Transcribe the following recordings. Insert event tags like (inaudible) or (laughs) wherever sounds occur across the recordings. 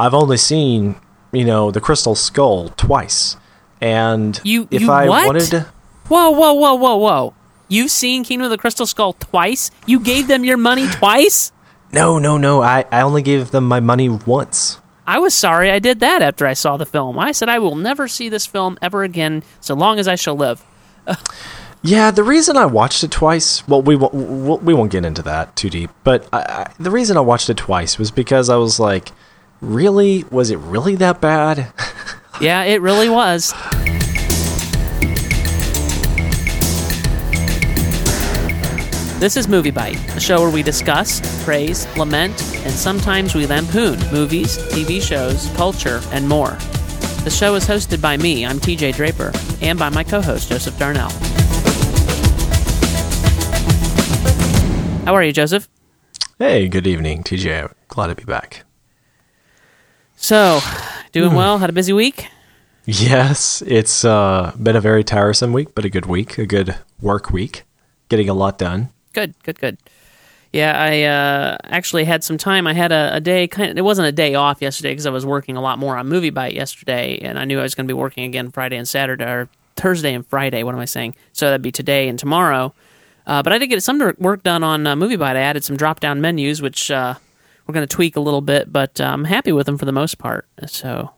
I've only seen, you know, the Crystal Skull twice. And You- if you I what? wanted to Whoa, whoa, whoa, whoa, whoa! You've seen Kingdom of the Crystal Skull twice. You gave them your money twice. No, no, no. I, I only gave them my money once. I was sorry I did that after I saw the film. I said I will never see this film ever again, so long as I shall live. (laughs) Yeah, the reason I watched it twice, well, we won't, we won't get into that too deep, but I, I, the reason I watched it twice was because I was like, really? Was it really that bad? (laughs) Yeah, it really was. This is MovieByte, a show where we discuss, praise, lament, and sometimes we lampoon movies, TV shows, culture, and more. The show is hosted by me, I'm TJ Draper, and by my co host, Joseph Darnell. How are you, Joseph? hey, good evening, TJ. Glad to be back. So, doing well? Had a busy week? Yes, it's uh, been a very tiresome week, but a good week, a good work week. Getting a lot done. Good, good, good. Yeah, I uh, actually had some time. I had a, a day kind. Of, it wasn't a day off yesterday because I was working a lot more on MovieByte yesterday, and I knew I was going to be working again Friday and Saturday, or Thursday and Friday. What am I saying? So that'd be today and tomorrow. Uh, but I did get some work done on uh, MovieByte. I added some drop down menus, which uh, we're going to tweak a little bit, but uh, I'm happy with them for the most part. So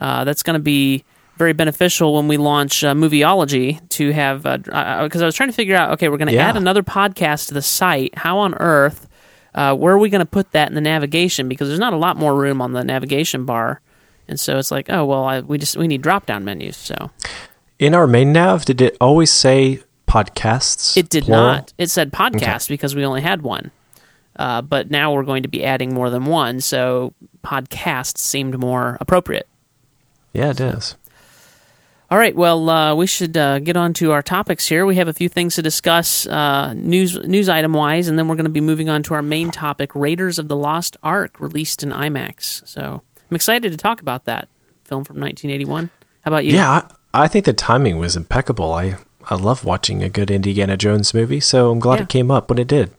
uh, that's going to be very beneficial when we launch uh, Movieology to have because I was trying to figure out okay we're going to Yeah. add another podcast to the site how on earth uh, where are we going to put that in the navigation because there's not a lot more room on the navigation bar and so it's like oh well I, we just we need drop down menus so In our main nav, did it always say podcasts? it did plural? not it said podcast because we only had one uh, but now we're going to be adding more than one so podcast seemed more appropriate Yeah, it is. All right, well, uh, we should uh, get on to our topics here. We have a few things to discuss uh, news news item wise, and then we're going to be moving on to our main topic: Raiders of the Lost Ark, released in IMAX. So I'm excited to talk about that film from 1981. How about you? Yeah, I, I think the timing was impeccable. I, I love watching a good Indiana Jones movie, so I'm glad Yeah. it came up when it did.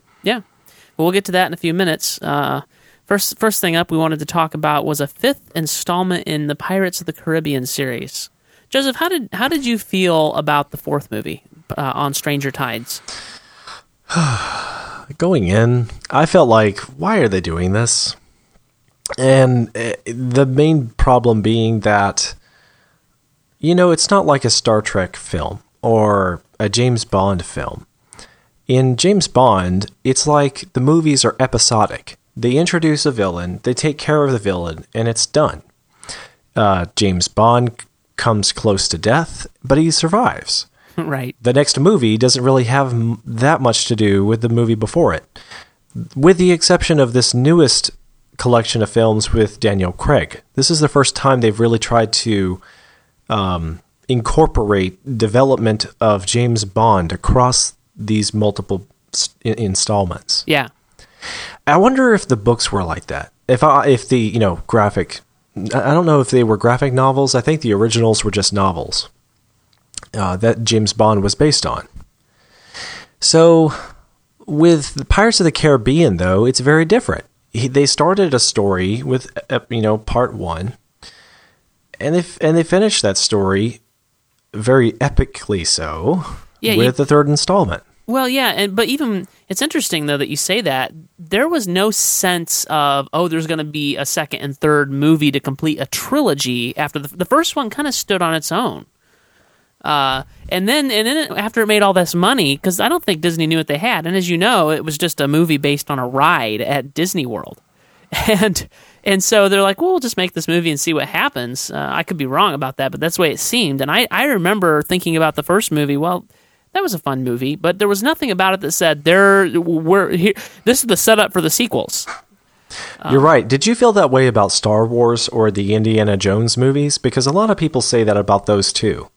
Well, get to that in a few minutes. Uh, first, first thing up, we wanted to talk about was a fifth installment in the Pirates of the Caribbean series. Joseph, how did how did you feel about the fourth movie uh, on Stranger Tides? (sighs) Going in, I felt like, why are they doing this? And uh, the main problem being that, you know, it's not like a Star Trek film or a James Bond film. In James Bond, it's like the movies are episodic. They introduce a villain, they take care of the villain, and it's done. Uh, James Bond comes close to death, but he survives (laughs) right. the next movie doesn't really have m- that much to do with the movie before it, with the exception of this newest collection of films with Daniel Craig. This is the first time they've really tried to um, incorporate development of James Bond across these multiple s- in- installments. Yeah. I wonder if the books were like that. If I, if the you know graphic, I don't know if they were graphic novels. I think the originals were just novels uh, that James Bond was based on. So, with the Pirates of the Caribbean, though, it's very different. He, they started a story with uh, you know part one, and they and they finished that story very epically so Yeah, with you- the third installment. Well, yeah, and but even it's interesting though that you say that there was no sense of oh, there's going to be a second and third movie to complete a trilogy after the the first one kind of stood on its own. Uh, and then and then after it made all this money, because I don't think Disney knew what they had, and as you know, it was just a movie based on a ride at Disney World, (laughs) and and so they're like, well, we'll just make this movie and see what happens. Uh, I could be wrong about that, but that's the way it seemed. And I I remember thinking about the first movie. Well, that was a fun movie, but there was nothing about it that said there we're here. This is the setup for the sequels. You're right. Did you feel that way about Star Wars or the Indiana Jones movies? Because a lot of people say that about those too.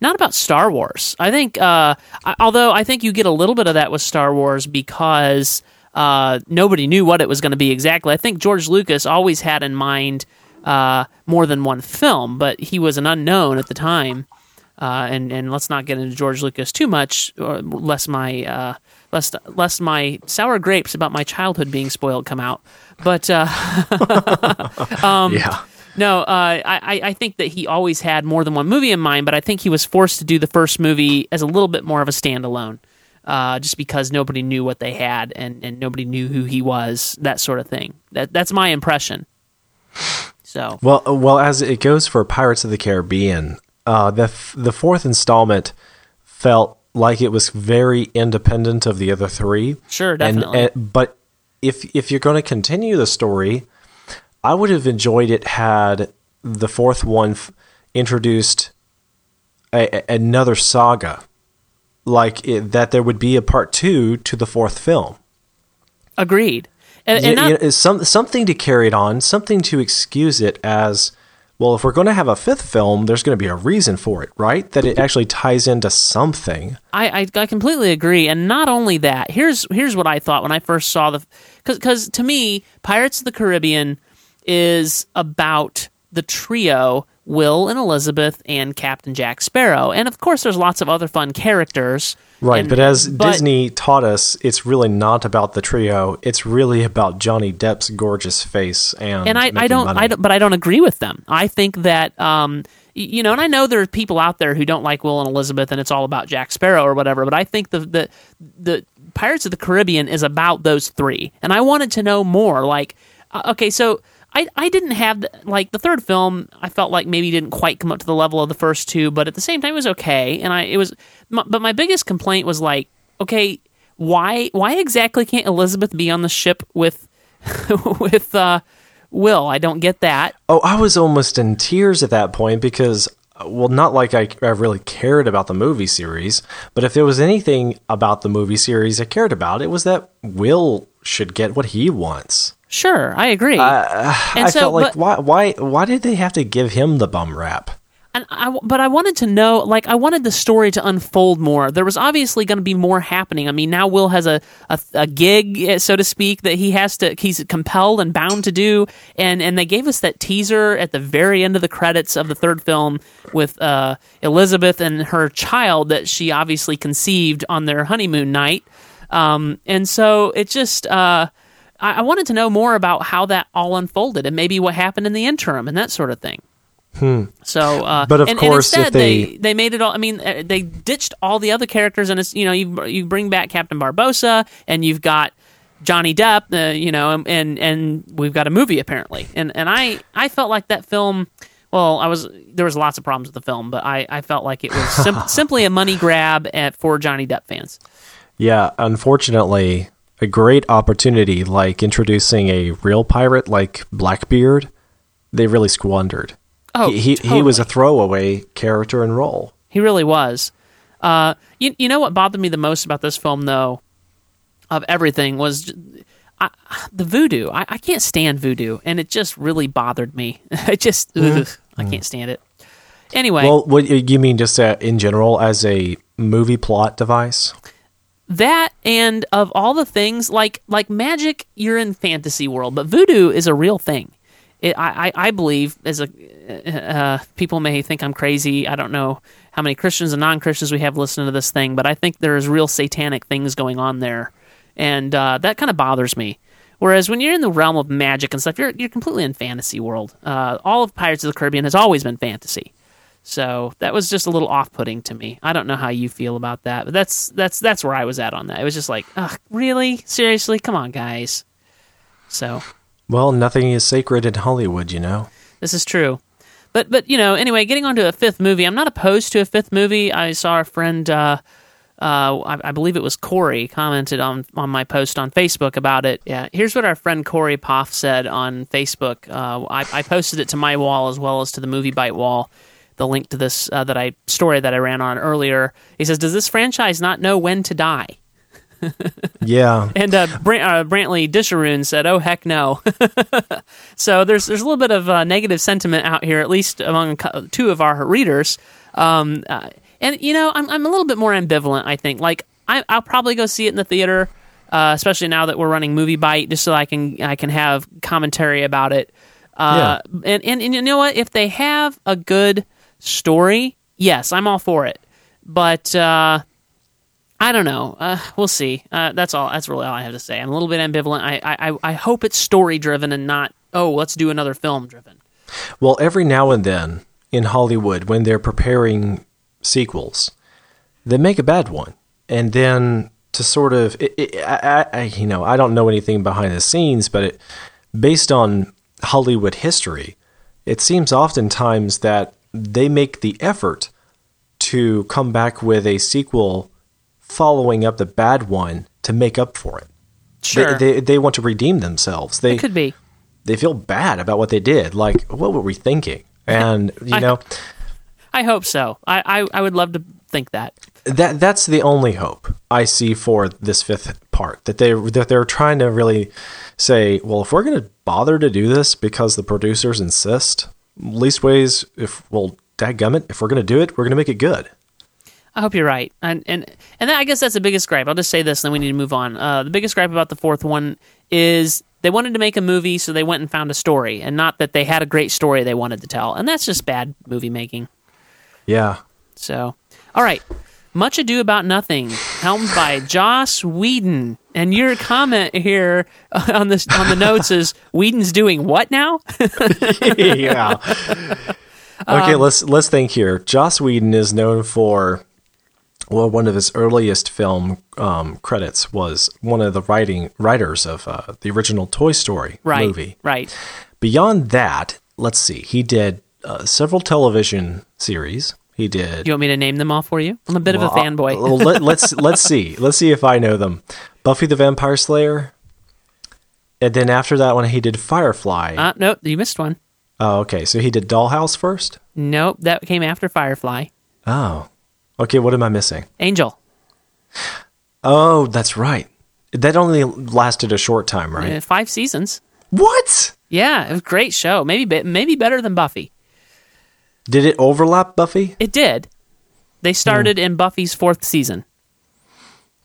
not about Star Wars. I think, uh, I- although I think you get a little bit of that with Star Wars because uh, nobody knew what it was going to be exactly. I think George Lucas always had in mind uh, more than one film, but he was an unknown at the time. Uh, and and let's not get into George Lucas too much, or lest my uh, lest lest my sour grapes about my childhood being spoiled come out. But uh, (laughs) Um, yeah. no, uh, I I- I think that he always had more than one movie in mind, but I think he was forced to do the first movie as a little bit more of a standalone. Uh, just because nobody knew what they had and, and nobody knew who he was, that sort of thing. That that's my impression. So Well, uh, well, as it goes for Pirates of the Caribbean, uh, the f- the fourth installment felt like it was very independent of the other three. Sure, definitely. And, but if if you're going to continue the story, I would have enjoyed it had the fourth one f- introduced a, a- another saga, like it, that there would be a part two to the fourth film. agreed. And, You- not, you know, some, something to carry it on, something to excuse it as well. If we're going to have a fifth film, there's going to be a reason for it, right? That it actually ties into something. I, I I completely agree, and not only that. Here's here's what I thought when I first saw the because to me, Pirates of the Caribbean is about the trio Will and Elizabeth and Captain Jack Sparrow, and of course, there's lots of other fun characters. Right, And- but as but- Disney taught us, it's really not about the trio. It's really about Johnny Depp's gorgeous face and and I, I don't, money. I don't, but I don't agree with them. I think that, um, you know, and I know there are people out there who don't like Will and Elizabeth, and it's all about Jack Sparrow or whatever. But I think the the the Pirates of the Caribbean is about those three, and I wanted to know more. Like, uh, okay, so. I, I didn't have the, like the third film. I felt like maybe didn't quite come up to the level of the first two, but at the same time it was okay. And I it was, my, but my biggest complaint was like, okay, why why exactly can't Elizabeth be on the ship with (laughs) with uh, Will? I don't get that. Oh, I was almost in tears at that point because, uh, well, not like I, I really cared about the movie series, but if there was anything about the movie series I cared about, it was that Will should get what he wants. Sure, I agree. and I so, felt like but, why why why did they have to give him the bum rap? and I, but I wanted to know, like, I wanted the story to unfold more. There was obviously going to be more happening. I mean, now Will has a, a a gig, so to speak, that he has to, he's compelled and bound to do. And and they gave us that teaser at the very end of the credits of the third film with uh, Elizabeth and her child that she obviously conceived on their honeymoon night. Um, and so it just. Uh, I I wanted to know more about how that all unfolded and maybe what happened in the interim and that sort of thing. So, uh, But of and, course, and instead they- they they made it all. I mean, uh, they ditched all the other characters, and it's you know you you bring back Captain Barbossa, and you've got Johnny Depp, uh, you know, and and we've got a movie apparently, and and I I felt like that film. Well, I was there was lots of problems with the film, but I, I felt like it was (laughs) sim- simply a money grab at, for Johnny Depp fans. Yeah, unfortunately, a great opportunity like introducing a real pirate like Blackbeard, they really squandered. Oh, he he, he was a throwaway character and role. He really was. Uh, you, you know what bothered me the most about this film, though, of everything was I, the voodoo. I, I can't stand voodoo, and it just really bothered me. (laughs) I just ugh, I can't stand it. Anyway, Well, what you mean just uh, in general as a movie plot device? That and of all the things like like magic, you're in fantasy world, but voodoo is a real thing. It, I, I believe as a uh, people may think I'm crazy. I don't know how many Christians and non Christians we have listening to this thing, but I think there is real satanic things going on there, and uh, that kind of bothers me. Whereas when you're in the realm of magic and stuff, you're you're completely in fantasy world. Uh, all of Pirates of the Caribbean has always been fantasy. So that was just a little off-putting to me. I don't know how you feel about that, but that's that's that's where I was at on that. It was just like, ugh, really, seriously, come on, guys. So Well, nothing is sacred in Hollywood, you know. this is true, but but you know, anyway, getting on to a fifth movie, I'm not opposed to a fifth movie. I saw our friend, uh, uh, I, I believe it was Corey, commented on on my post on Facebook about it. Yeah, here's what our friend Corey Poff said on Facebook. Uh, I, I posted it to my wall as well as to the MovieByte wall. The link to this uh, that I story that I ran on earlier. He says, "Does this franchise not know when to die?" (laughs) Yeah. And uh, Brant, uh, Brantley Disharoon said, "Oh heck no." (laughs) so there's there's a little bit of uh, negative sentiment out here, at least among two of our readers. Um, uh, and you know, I'm I'm a little bit more ambivalent. I think like I, I'll probably go see it in the theater, uh, especially now that we're running MovieByte, just so I can I can have commentary about it. Uh, and, and and you know what? If they have a good story, yes, I'm all for it. But uh, I don't know. Uh, we'll see. Uh, that's all. That's really all I have to say. I'm a little bit ambivalent. I I, I hope it's story driven and not oh let's do another film driven. Well, every now and then in Hollywood, when they're preparing sequels, they make a bad one, and then to sort of, it, it, I, I, you know, I don't know anything behind the scenes, but it, based on Hollywood history, it seems oftentimes that they make the effort to come back with a sequel following up the bad one to make up for it. Sure, They, they, they want to redeem themselves. They it could be. they feel bad about what they did. Like, what were we thinking? And you I- know, I hope so. I, I I would love to think that. that that's the only hope I see for this fifth part. That they that they're trying to really say, well, if we're going to bother to do this because the producers insist, least ways if well, dadgummit, if we're going to do it, we're going to make it good. I hope you're right, and and and then I guess that's the biggest gripe. I'll just say this, and then we need to move on. Uh, the biggest gripe about the fourth one is they wanted to make a movie, so they went and found a story, and not that they had a great story they wanted to tell, and that's just bad movie making. Yeah. So, all right, Much Ado About Nothing, helmed by Joss Whedon, and your comment here on this on the notes is Whedon's doing what now? (laughs) yeah. Okay, let's let's think here. Joss Whedon is known for well, one of his earliest film um, credits was one of the writing writers of uh, the original Toy Story right, movie. right. Beyond that, let's see. He did uh, several television series. He did. You want me to name them all for you? I'm a bit of a uh, fanboy. well, let, let's (laughs) let's see. Let's see if I know them. Buffy the Vampire Slayer. And then after that one, he did Firefly. uh, nope, you missed one. oh, okay. So he did Dollhouse first. Nope, that came after Firefly. Oh, okay. What am I missing? Angel. Oh, that's right. That only lasted a short time, right? Uh, five seasons. What? Yeah, it was a great show. Maybe maybe better than Buffy. Did it overlap Buffy? It did. They started in Buffy's fourth season.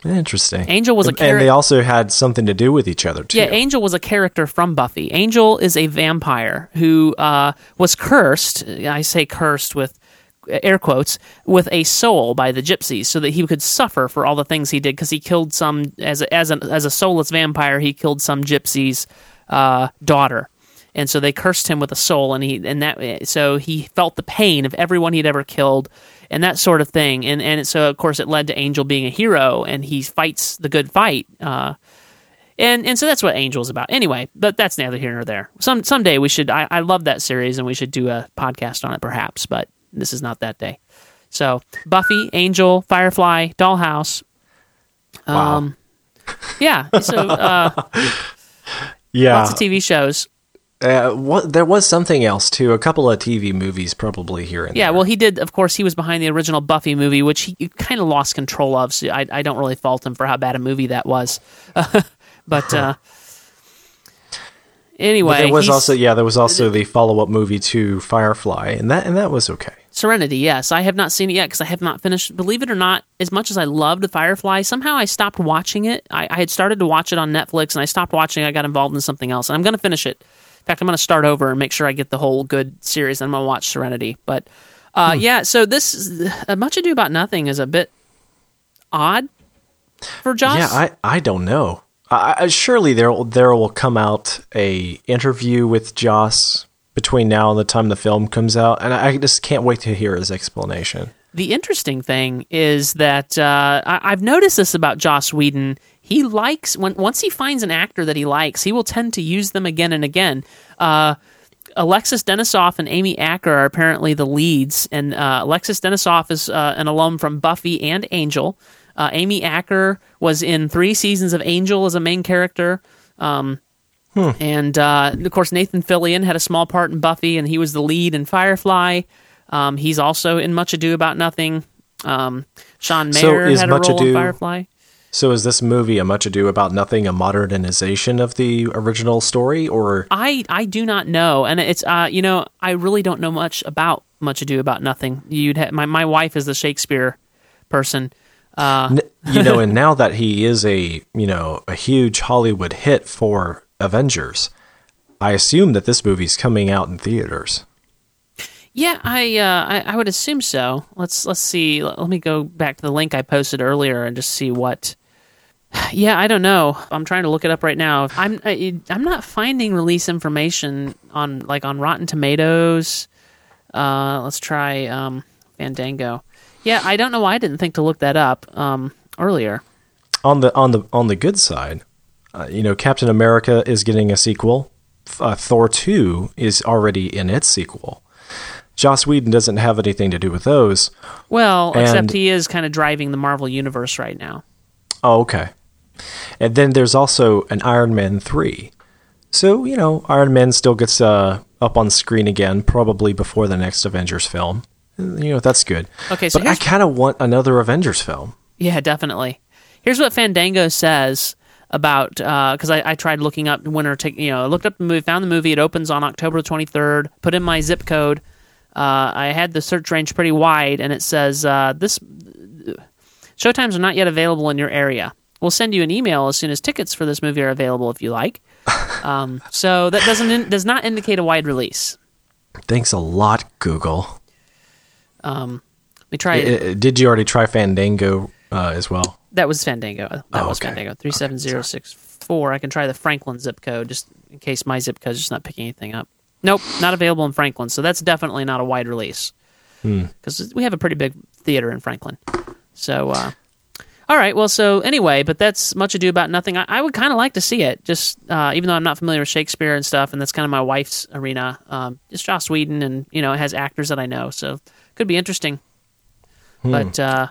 Interesting. Angel was a character. and they also had something to do with each other too. Yeah, Angel was a character from Buffy. Angel is a vampire who uh, was cursed. I say cursed with air quotes with a soul by the gypsies, so that he could suffer for all the things he did because he killed some as a, as a, as a soulless vampire. He killed some gypsy's uh, daughter. And so they cursed him with a soul, and he and that so he felt the pain of everyone he'd ever killed, and that sort of thing. And and so of course it led to Angel being a hero, and he fights the good fight. Uh, and and so that's what Angel's about. Anyway, but that's neither here nor there. Some someday we should. I, I love that series, and we should do a podcast on it, perhaps. But this is not that day. So Buffy, Angel, Firefly, Dollhouse. Wow. Um, yeah. So uh, (laughs) yeah. lots of TV shows. Uh, what, there was something else too. A couple of TV movies, probably here and Yeah. there. Well, he did. Of course, he was behind the original Buffy movie, which he kind of lost control of. So I, I don't really fault him for how bad a movie that was. (laughs) but uh, anyway, But there was also yeah, there was also the follow up movie to Firefly, and that and that was okay. Serenity, yes. I have not seen it yet because I have not finished. Believe it or not, as much as I loved Firefly, somehow I stopped watching it. I, I had started to watch it on Netflix and I stopped watching. I got involved in something else. And I'm going to finish it. In fact, I'm going to start over and make sure I get the whole good series. I'm going to watch Serenity. But uh, yeah, so this uh, Much Ado About Nothing is a bit odd for Joss. Yeah, I I don't know. I, I, surely there will- there will come out a interview with Joss between now and the time the film comes out, and I just can't wait to hear his explanation. The interesting thing is that uh, I- I've noticed this about Joss Whedon. He likes when once he finds an actor that he likes, he will tend to use them again and again. Uh, Alexis Denisof and Amy Acker are apparently the leads, and uh, Alexis Denisof is uh, an alum from Buffy and Angel. Uh, Amy Acker was in three seasons of Angel as a main character. Um, And uh, of course, Nathan Fillion had a small part in Buffy, and he was the lead in Firefly. Um, he's also in Much Ado About Nothing. Um, Sean Maher is had a Much role in Firefly. So is this movie a Much Ado About Nothing, a modernization of the original story, or I I do not know, and it's uh you know I really don't know much about Much Ado About Nothing. You'd ha- my my wife is the Shakespeare person. N- you know, and (laughs) now that he is a you know a huge Hollywood hit for Avengers, I assume that this movie's coming out in theaters. Yeah, I, uh, I I would assume so. Let's let's see. Let me go back to the link I posted earlier and just see what. Yeah, I don't know. I'm trying to look it up right now. I'm I, I'm not finding release information on like on Rotten Tomatoes. Uh, let's try um, Fandango. Yeah, I don't know why I didn't think to look that up um, earlier. On the on the on the good side, uh, you know, Captain America is getting a sequel. Uh, Thor two is already in its sequel. Joss Whedon doesn't have anything to do with those. Well, except he is kind of driving the Marvel universe right now. Oh, okay. And then there's also an Iron Man 3. So, you know, Iron Man still gets uh, up on screen again, probably before the next Avengers film. You know, that's good. Okay, so but I kind of want another Avengers film. Yeah, definitely. Here's what Fandango says about because I, I tried looking up winter ticket. You know, I looked up the movie, found the movie. It opens on October 23rd. Put in my zip code. Uh, I had the search range pretty wide, and it says uh, this showtimes are not yet available in your area. We'll send you an email as soon as tickets for this movie are available, if you like. (laughs) um, so that doesn't in, does not indicate a wide release. Thanks a lot, Google. Um, we try. I- I- did you already try Fandango uh, as well? That was Fandango. That Oh, was okay. Fandango. Three seven zero six four. I can try the Franklin zip code just in case my zip code's just not picking anything up. Nope, not available in Franklin. So that's definitely not a wide release Hmm. because we have a pretty big theater in Franklin. So, uh, all right. Well, so anyway, but that's much ado about nothing. I, I would kind of like to see it, just uh, even though I'm not familiar with Shakespeare and stuff, and that's kind of my wife's arena. Um, it's Joss Whedon, and you know, it has actors that I know, so could be interesting. Hmm. But uh,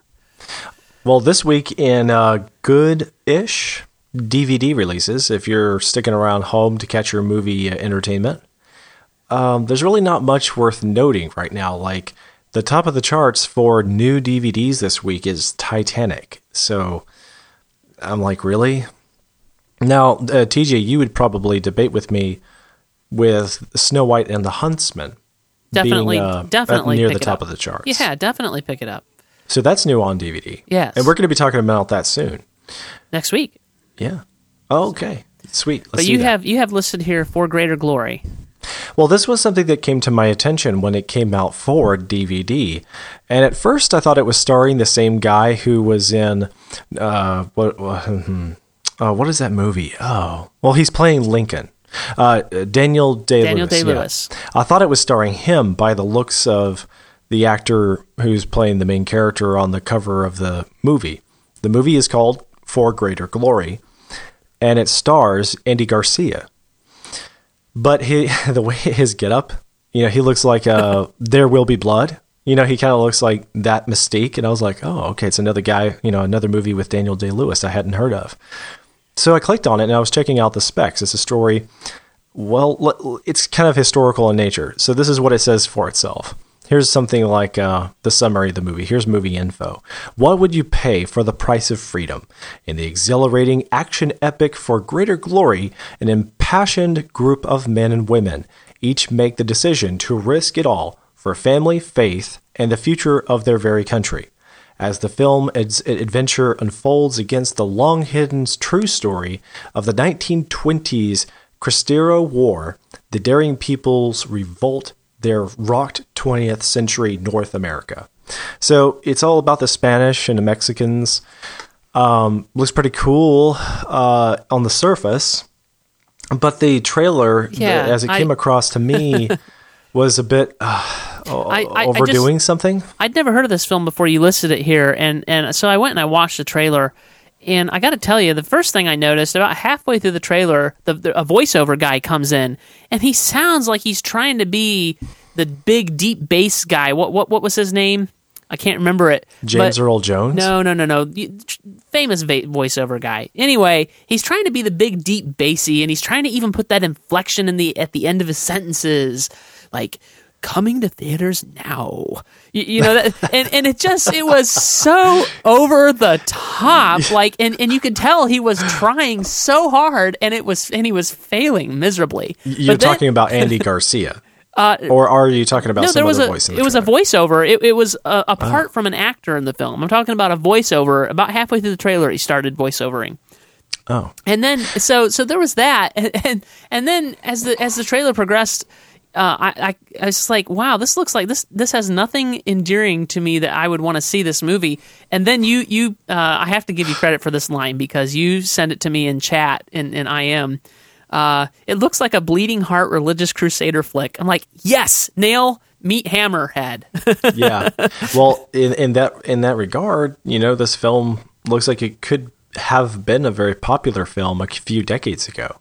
Well, this week in uh, good ish DVD releases, if you're sticking around home to catch your movie uh, entertainment, um, there's really not much worth noting right now. Like the top of the charts for new DVDs this week is Titanic. So I'm like, really? Now, uh, TJ, you would probably debate with me with Snow White and the Huntsman. definitely, being, uh, definitely near pick the it top up. of the charts. Yeah, definitely pick it up So that's new on DVD. Yes. And we're going to be talking about that soon. next week. Yeah. Okay. Sweet. Let's but you have you have listed here for greater glory. Well, this was something that came to my attention when it came out for DVD. And at first, I thought it was starring the same guy who was in uh, what uh, what is that movie? Oh, well, he's playing Lincoln. Uh, Daniel Day Daniel Lewis. Day-Lewis. I thought it was starring him by the looks of the actor who's playing the main character on the cover of the movie. The movie is called For Greater Glory, and it stars Andy Garcia. But he, (laughs) the way his get up, you know, he looks like uh, (laughs) There Will Be Blood. You know, he kind of looks like that Mystique, and I was like, oh, okay, it's another guy, you know, another movie with Daniel Day Lewis I hadn't heard of. So I clicked on it and I was checking out the specs. It's a story. Well, it's kind of historical in nature. So this is what it says for itself. Here's something like uh, the summary of the movie. Here's movie info. What would you pay for the price of freedom? In the exhilarating action epic for greater glory, an impassioned group of men and women each make the decision to risk it all for family, faith, and the future of their very country. As the film ad- adventure unfolds against the long hidden true story of the 1920s Cristero War, the daring peoples revolt their rocked 20th century North America. So it's all about the Spanish and the Mexicans. Um, looks pretty cool uh, on the surface, but the trailer, the- as it I- came across to me, (laughs) was a bit uh, I- I- I just- overdoing something. I'd never heard of this film before you listed it here, and and so I went and I watched the trailer. And I got to tell you, the first thing I noticed about halfway through the trailer, the, the, a voiceover guy comes in, and he sounds like he's trying to be the big deep bass guy. What what what was his name? I can't remember it. James but- Earl Jones. No, no, no, no. Famous va- voiceover guy. Anyway, he's trying to be the big, deep, bassy, and he's trying to even put that inflection in the at the end of his sentences, like coming to theaters now. You, you know that, (laughs) and and it just it was so over the top, (laughs) like, and and you could tell he was trying so hard, and it was and he was failing miserably. You're then- talking about (laughs) Andy Garcia, or are you talking about no, some there was other a voice? In it the was a voiceover. It, it was uh, apart from an actor in the film. I'm talking about a voiceover. About halfway through the trailer, he started voiceovering, Oh, and then so so there was that, and and, and then as the as the trailer progressed. Uh, I, I I was just like, wow, this looks like this this has nothing endearing to me that I would want to see this movie. And then you you uh, I have to give you credit for this line because you send it to me in chat and I am. Uh, it looks like a bleeding heart religious crusader flick. I'm like, yes, nail meet Hammerhead. (laughs) yeah. Well, in, in that in that regard, you know, this film looks like it could have been a very popular film a few decades ago.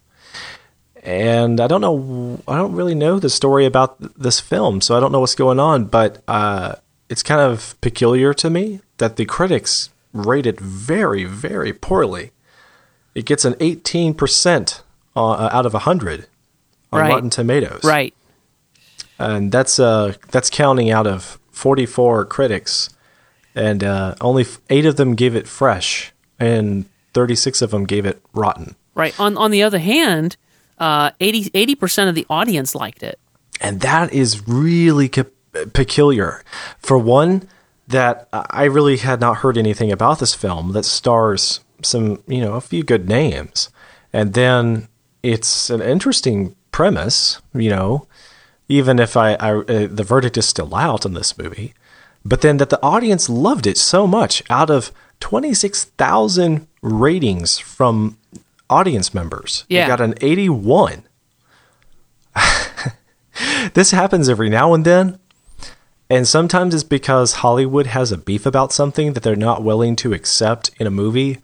And I don't know, I don't really know the story about this film, so I don't know what's going on. But uh, it's kind of peculiar to me that the critics rate it very, very poorly. It gets an 18% uh, out of 100 on Right. Rotten Tomatoes right. and that's uh that's counting out of 44 critics and uh, only eight of them gave it fresh and 36 of them gave it rotten Right. On on the other hand, uh, 80 percent of the audience liked it. and that is really ca- peculiar. For one that i really had not heard anything about this film that stars some you know a few good names. And then it's an interesting premise you know even if I, I uh, the verdict is still out on this movie, but then that the audience loved it so much out of 26,000 ratings from audience members. Yeah. Got an 81. (laughs) this happens every now and then. And sometimes it's because Hollywood has a beef about something that they're not willing to accept in a movie,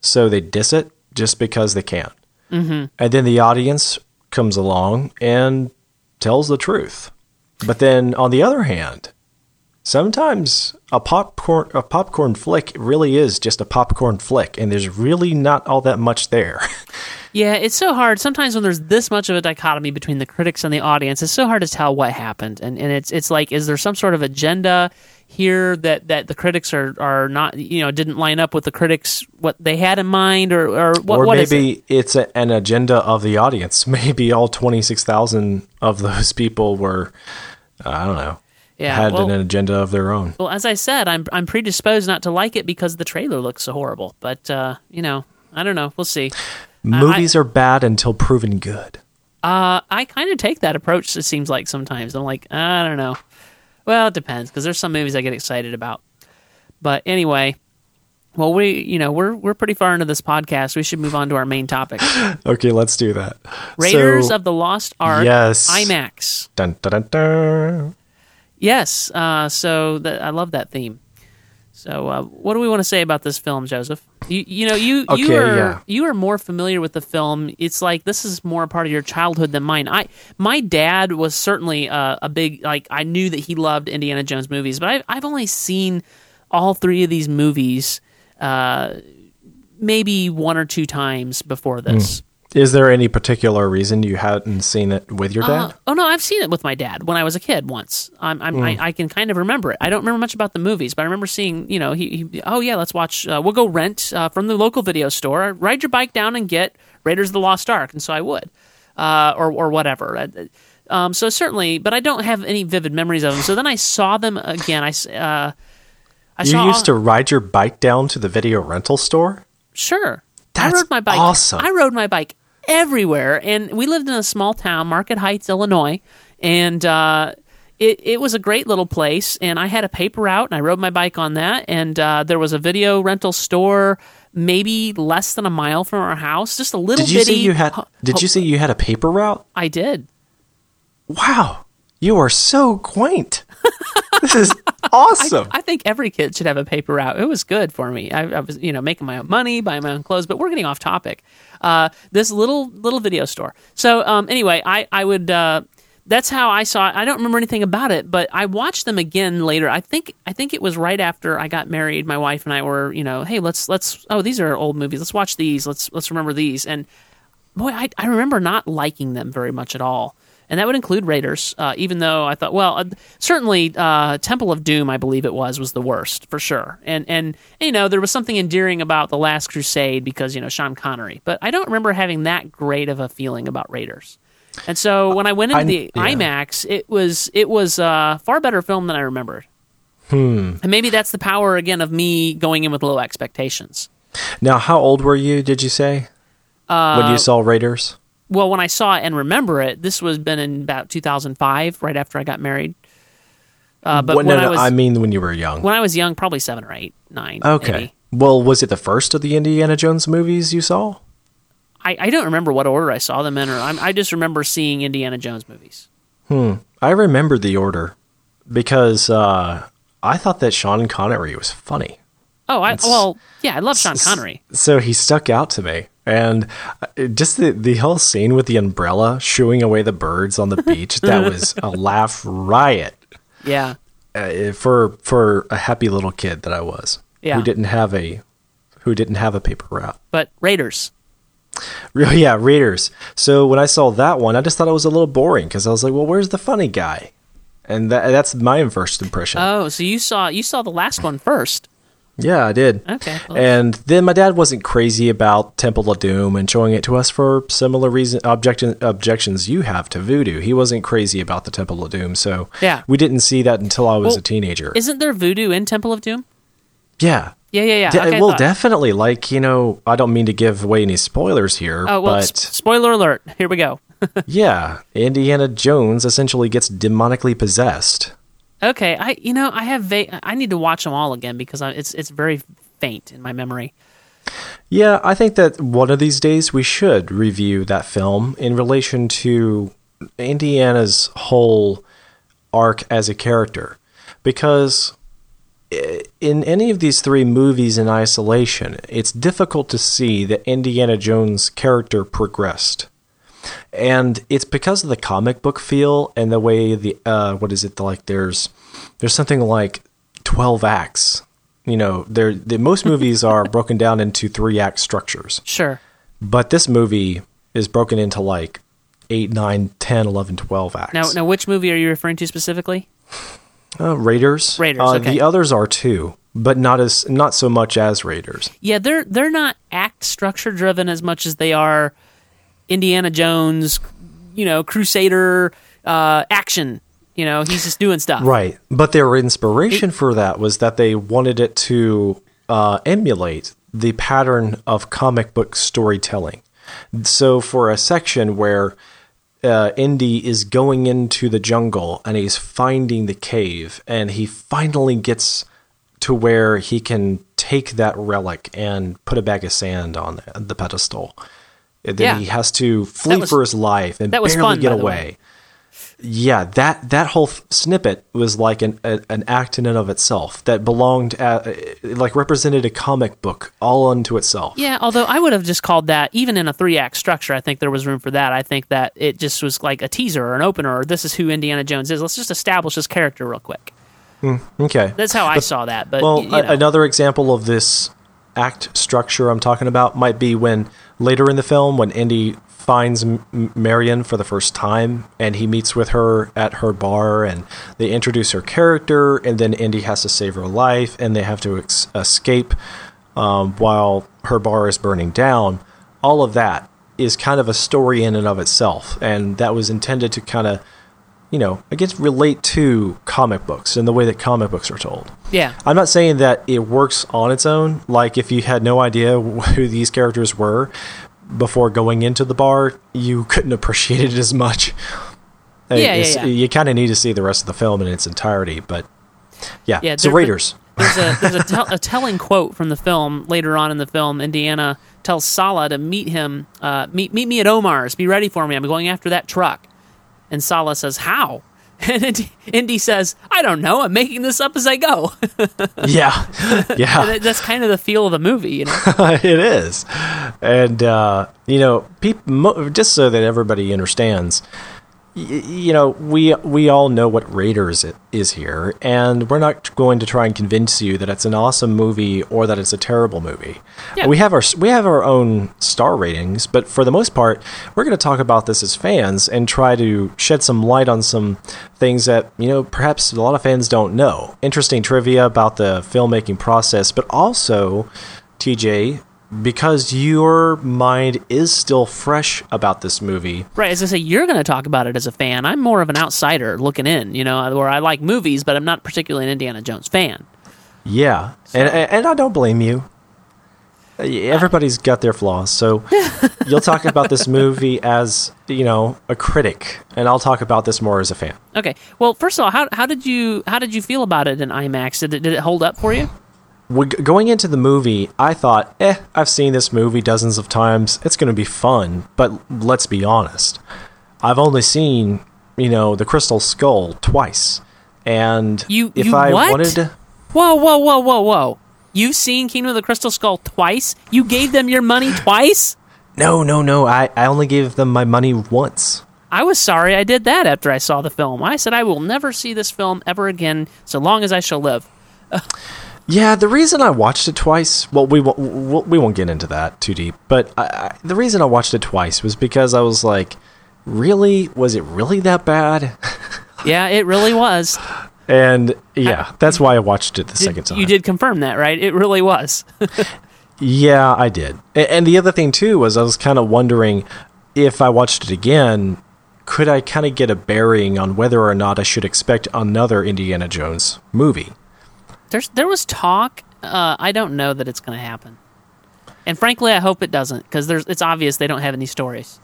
so they diss it just because they can. Mm-hmm. And then the audience comes along and tells the truth. But then on the other hand, sometimes a popcorn a popcorn flick really is just a popcorn flick and there's really not all that much there. (laughs) Yeah, it's so hard. Sometimes when there's this much of a dichotomy between the critics and the audience, it's so hard to tell what happened. And and it's it's like, is there some sort of agenda here that, that the critics are, are not you know didn't line up with the critics what they had in mind, or or what? or what is it? maybe it's a, an agenda of the audience. (laughs) Maybe all 26,000 of those people were I don't know. Yeah, had well- an agenda of their own. Well, as I said, I'm I'm predisposed not to like it because the trailer looks so horrible. But uh, you know, I don't know. We'll see. Movies are bad until proven good. Uh, I kind of take that approach. It seems like sometimes I'm like, I don't know. Well, it depends because there's some movies I get excited about. But anyway, well, we you know we're we're pretty far into this podcast. We should move on to our main topic: (laughs) Okay, let's do that. Raiders So- of the Lost Ark. Yes. IMAX. Dun, dun, dun, dun. Yes. Uh, so that I love that theme. So, uh, what do we want to say about this film, Joseph? You, you know, you you are yeah. you are more familiar with the film. It's like this is more a part of your childhood than mine. I my dad was certainly uh, a big like I knew that he loved Indiana Jones movies, but I, I've only seen all three of these movies uh, maybe one or two times before this. Is there any particular reason you hadn't seen it with your dad? Uh, oh no, I've seen it with my dad when I was a kid once. I'm, I'm, I, I can kind of remember it. I don't remember much about the movies, but I remember seeing. You know, he, he oh yeah, let's watch. Uh, we'll go rent uh, from the local video store. Ride your bike down and get Raiders of the Lost Ark, and so I would, uh, or or whatever. Uh, Um, so certainly, but I don't have any vivid memories of them. So then I saw them again. I uh, I you used to ride your bike down to the video rental store? Sure. That's I rode my bike. awesome. I rode my bike everywhere, and we lived in a small town, Market Heights, Illinois, and uh, it it was a great little place. And I had a paper route, and I rode my bike on that. And uh, there was a video rental store, maybe less than a mile from our house, just a little Did you bitty. say you had Did you say you had a paper route? I did. Wow. You are so quaint. This is (laughs) awesome. I think every kid should have a paper route. It was good for me. I, I was, you know, making my own money, buying my own clothes. But we're getting off topic. Uh, this little little video store. So um, anyway, I I would. Uh, that's how I saw it. I don't remember anything about it, but I watched them again later. I think I think it was right after I got married. My wife and I were, you know, hey, let's let's. Oh, these are old movies. Let's watch these. Let's let's remember these. And boy, I, I remember not liking them very much at all. And that would include Raiders, uh, even though I thought, well, uh, certainly uh, Temple of Doom, I believe it was, was the worst for sure. And and you know there was something endearing about the Last Crusade because you know Sean Connery, but I don't remember having that great of a feeling about Raiders. And so when I went into I- the yeah. IMAX, it was it was a far better film than I remembered. Hmm. And maybe that's the power again of me going in with low expectations. Now, how old were you, did you say? when Uh, you saw Raiders? Well, when I saw it and remember it, this was been in about 2005, right after I got married. Uh, but What- when no, I no, was I mean when you were young. when I was young, probably seven or eight, nine. okay. maybe. Well, was it the first of the Indiana Jones movies you saw? I, I don't remember what order I saw them in, or I'm, I just remember seeing Indiana Jones movies. Hmm. I remember the order because uh, I thought that Sean Connery was funny. Oh, I, well, yeah, I love Sean Connery. So he stuck out to me. And uh, just the, the whole scene with the umbrella shooing away the birds on the (laughs) beach, that was a laugh riot Yeah, uh, for for a happy little kid that I was. Yeah. Who didn't have a who didn't have a paper route. but Raiders. Real (laughs) yeah, Raiders. So when I saw that one, I just thought it was a little boring because I was like, well, where's the funny guy? And that, that's my first impression. Oh, so you saw you saw the last one first. Yeah, I did. Okay. And then my dad wasn't crazy about Temple of Doom and showing it to us for similar reason objection, objections you have to voodoo. He wasn't crazy about the Temple of Doom, so Yeah. we didn't see that until I was Well, a teenager. Isn't there voodoo in Temple of Doom? yeah. Yeah, yeah, yeah. De- Okay, well, definitely. Like you know, I don't mean to give away any spoilers here, Oh well, but s- spoiler alert. Here we go. (laughs) yeah, Indiana Jones essentially gets demonically possessed. Okay, I you know I have va- I need to watch them all again because I, it's it's very faint in my memory. Yeah, I think that one of these days we should review that film in relation to Indiana's whole arc as a character. Because eh, in any of these three movies in isolation, it's difficult to see that Indiana Jones' character progressed. And it's because of the comic book feel and the way the uh, what is it like there's there's something like 12 acts you know there the most (laughs) movies are broken down into three act structures Sure. but this movie is broken into like 8 9 10 11 12 acts Now, now, which movie are you referring to specifically? uh, raiders Raiders, uh, okay. the others are too but not as not so much as raiders Yeah, they're they're not act structure driven as much as they are Indiana Jones, you know, Crusader uh, action. You know, he's just doing stuff. right but their inspiration for that was that they wanted it to uh, emulate the pattern of comic book storytelling so for a section where uh, Indy is going into the jungle and he's finding the cave, and he finally gets to where he can take that relic and put a bag of sand on the, the pedestal. And then Yeah. he has to flee was- for his life and that barely fun, get away. Yeah, that that whole snippet was like an a, an act in and of itself that belonged at, like represented a comic book all unto itself. Yeah, although I would have just called that even in a three act structure. I think there was room for that. I think that it just was like a teaser or an opener, or this is who Indiana Jones is. Let's just establish this character real quick. Hmm, okay. That's how I saw that. But Well, you know. another example of this act structure I'm talking about might be when later in the film, when Indy finds M- Marion for the first time and he meets with her at her bar and they introduce her character, and then Indy has to save her life and they have to ex- escape um, while her bar is burning down. All of that is kind of a story in and of itself, and that was intended to kind of. You know, I guess relate to comic books and the way that comic books are told. yeah, I'm not saying that it works on its own. Like if you had no idea (laughs) who these characters were before going into the bar, you couldn't (laughs) appreciate it as much. Yeah, yeah, yeah. You kind of need to see the rest of the film in its entirety. But yeah, Yeah, so Raiders. there's a there's a, (laughs) a telling quote from the film later on in the film. Indiana tells Sallah to meet him, uh, meet meet me at Omar's. Be ready for me. I'm going after that truck. And Sallah says, "How?" (laughs) And Indy, says, "I don't know. I'm making this up as I go." (laughs) yeah, yeah. That's kind of the feel of the movie, you know. (laughs) it is, and uh, you know, peop- mo- just so that everybody understands, you know, we we all know what Raiders is here, and we're not going to try and convince you that it's an awesome movie or that it's a terrible movie. Yeah. We have our we have our own star ratings, but for the most part, we're going to talk about this as fans and try to shed some light on some things that you know perhaps a lot of fans don't know. Interesting trivia about the filmmaking process, but also, TJ. Because your mind is still fresh about this movie, Right, as I say, you're going to talk about it as a fan. I'm more of an outsider looking in, you know, where I like movies, but I'm not particularly an Indiana Jones fan. yeah, and and I don't blame you. everybody's got their flaws. So (laughs) you'll talk about this movie as you know a critic, and I'll talk about this more as a fan. Okay. Well, first of all, how how did you how did you feel about it in IMAX? Did it did it hold up for you? Going into the movie, I thought, eh, I've seen this movie dozens of times. It's going to be fun, but let's be honest. I've only seen, you know, the Crystal Skull twice, and You- if you I what? wanted to. Whoa, whoa, whoa, whoa, whoa! You've seen Kingdom of the Crystal Skull twice. You gave them your money twice. No, no, no. I, I only gave them my money once. I was sorry I did that after I saw the film. I said I will never see this film ever again, so long as I shall live. Yeah, the reason I watched it twice, well, we won't, we won't get into that too deep, but I, I, the reason I watched it twice was because I was like, really? Was it really that bad? (laughs) Yeah, it really was. And yeah, that's why I watched it the second time. You did confirm that, right? It really was. (laughs) Yeah, I did. And the other thing too was I was kind of wondering if I watched it again, could I kind of get a bearing on whether or not I should expect another Indiana Jones movie? There's there was talk. Uh, I don't know that it's going to happen, and frankly, I hope it doesn't because there's it's obvious they don't have any stories.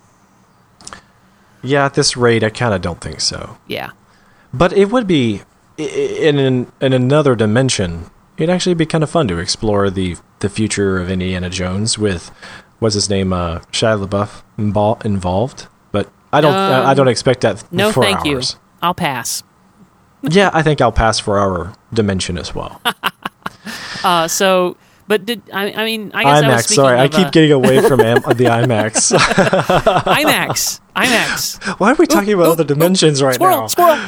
Yeah, at this rate, I kind of don't think so. Yeah, But it would be in in, in another dimension. It'd actually be kind of fun to explore the the future of Indiana Jones with what's his name, uh, Shia LaBeouf involved. But I don't Um, I don't expect that. no, thank you. I'll pass. (laughs) Yeah, I think I'll pass for our dimension as well. (laughs) Uh, so, but did I? I mean, I guess I was IMAX. Sorry, I keep uh, getting away from (laughs) am- the IMAX. IMAX. IMAX. Why are we talking about Ooh, other dimensions right Squirrel. now? Squirrel.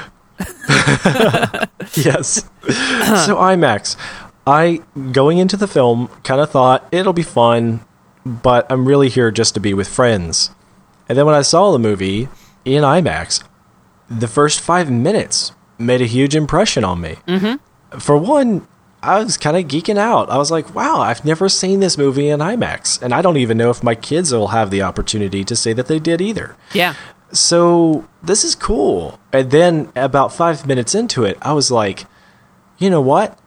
yes. so IMAX. I going into the film kind of thought it'll be fun, but I'm really here just to be with friends. And then when I saw the movie in IMAX, the first five minutes made a huge impression on me. Mm-hmm. For one, I was kind of geeking out. I was like, "Wow, I've never seen this movie in IMAX," and I don't even know if my kids will have the opportunity to say that they did either. Yeah. so this is cool. And then about five minutes into it, I was like, you know what?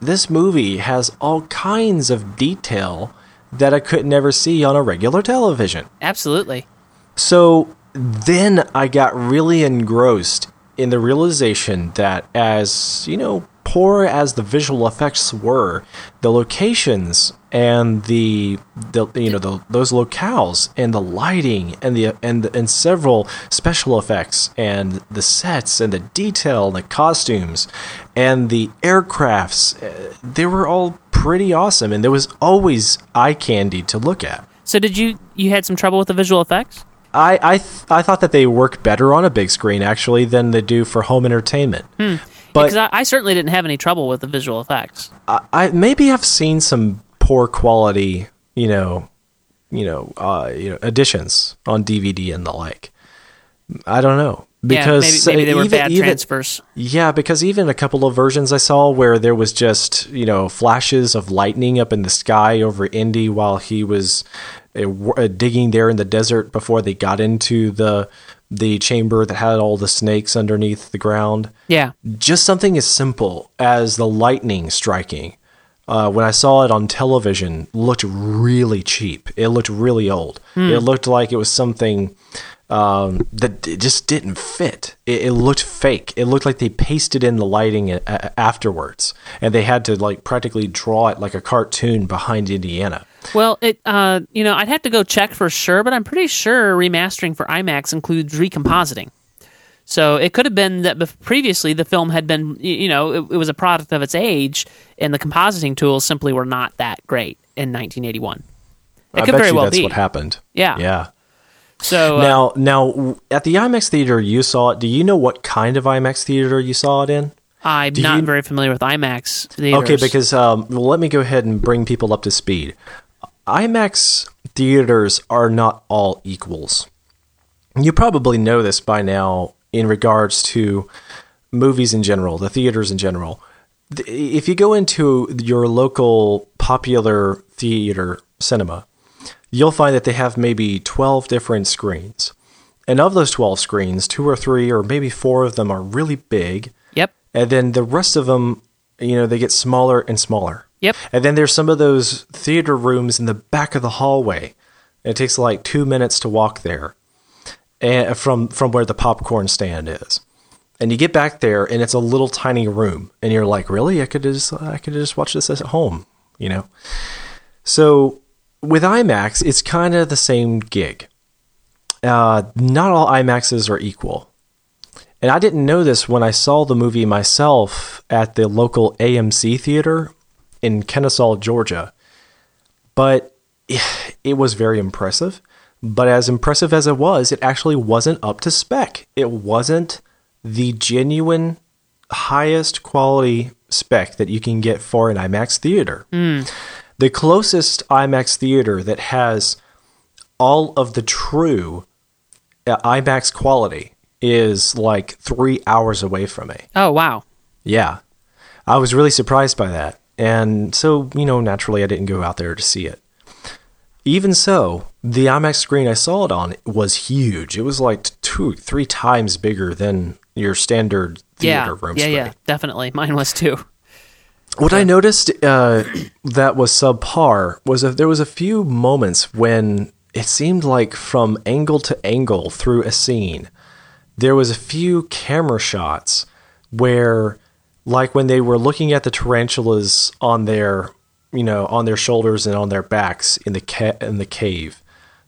This movie has all kinds of detail that I could never see on a regular television. Absolutely. So then I got really engrossed in the realization that as, you know, poor as the visual effects were, the locations and the the you know the, those locales and the lighting and the and and several special effects and the sets and the detail and the costumes and the aircrafts uh, they were all pretty awesome and there was always eye candy to look at. So, did you you had some trouble with the visual effects? I I, th- I thought that they work better on a big screen actually than they do for home entertainment. But Because I, I certainly didn't have any trouble with the visual effects. I, I maybe I've seen some poor quality, you know, you know, uh, you know, editions on DVD and the like. I don't know because yeah, maybe, maybe they were even, bad even- transfers. Yeah, because even a couple of versions I saw where there was just you know flashes of lightning up in the sky over Indy while he was uh, digging there in the desert before they got into the the chamber that had all the snakes underneath the ground. Yeah. Just something as simple as the lightning striking. Uh, when I saw it on television, looked really cheap. It looked really old. It looked like it was something um, that just didn't fit. It, it looked fake. It looked like they pasted in the lighting a- a- afterwards, and they had to like practically draw it like a cartoon behind Indiana. Well, it uh, you know, I'd have to go check for sure, but I'm pretty sure remastering for IMAX includes recompositing. So it could have been that previously the film had been, you know, it, it was a product of its age, and the compositing tools simply were not that great in 1981. It I could very well that's be. what happened. Yeah. Yeah. So uh, Now, now at the IMAX theater you saw it. Do you know what kind of IMAX theater you saw it in? I'm do not you- very familiar with IMAX theaters. Okay, because um, well, let me go ahead and bring people up to speed. IMAX theaters are not all equals. You probably know this by now in regards to movies in general, the theaters in general. If you go into your local popular theater cinema, you'll find that they have maybe 12 different screens. And of those 12 screens, two or three or maybe four of them are really big Yep. and then the rest of them you know they get smaller and smaller Yep. And then there's some of those theater rooms in the back of the hallway. It takes like two minutes to walk there, and from from where the popcorn stand is. And you get back there, and it's a little tiny room, and you're like, really? I could just I could just watch this at home, you know. So with IMAX, it's kind of the same gig. Uh, not all IMAXs are equal. And I didn't know this when I saw the movie myself at the local AMC theater in Kennesaw, Georgia. But it was very impressive. But as impressive as it was, it actually wasn't up to spec. It wasn't the genuine highest quality spec that you can get for an IMAX theater. The closest IMAX theater that has all of the true uh, IMAX quality is like three hours away from me. Oh wow. Yeah. I was really surprised by that. And so, you know, naturally I didn't go out there to see it. Even so, the IMAX screen I saw it on was huge. It was like two, three times bigger than your standard Yeah. theater room yeah, screen. yeah, definitely. Mine was too. What I noticed uh, that was subpar was that there was a few moments when it seemed like from angle to angle through a scene, there was a few camera shots where, like when they were looking at the tarantulas on their, you know, on their shoulders and on their backs in the ca- in the cave,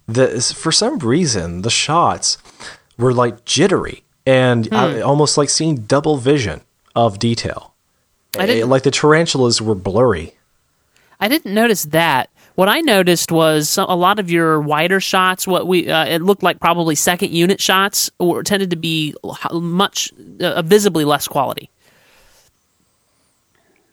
the for some reason the shots were like jittery and I, almost like seeing double vision of detail. I didn't- like the tarantulas were blurry. I didn't notice that. What I noticed was a lot of your wider shots. What we uh, it looked like probably second unit shots, or tended to be much uh, visibly less quality.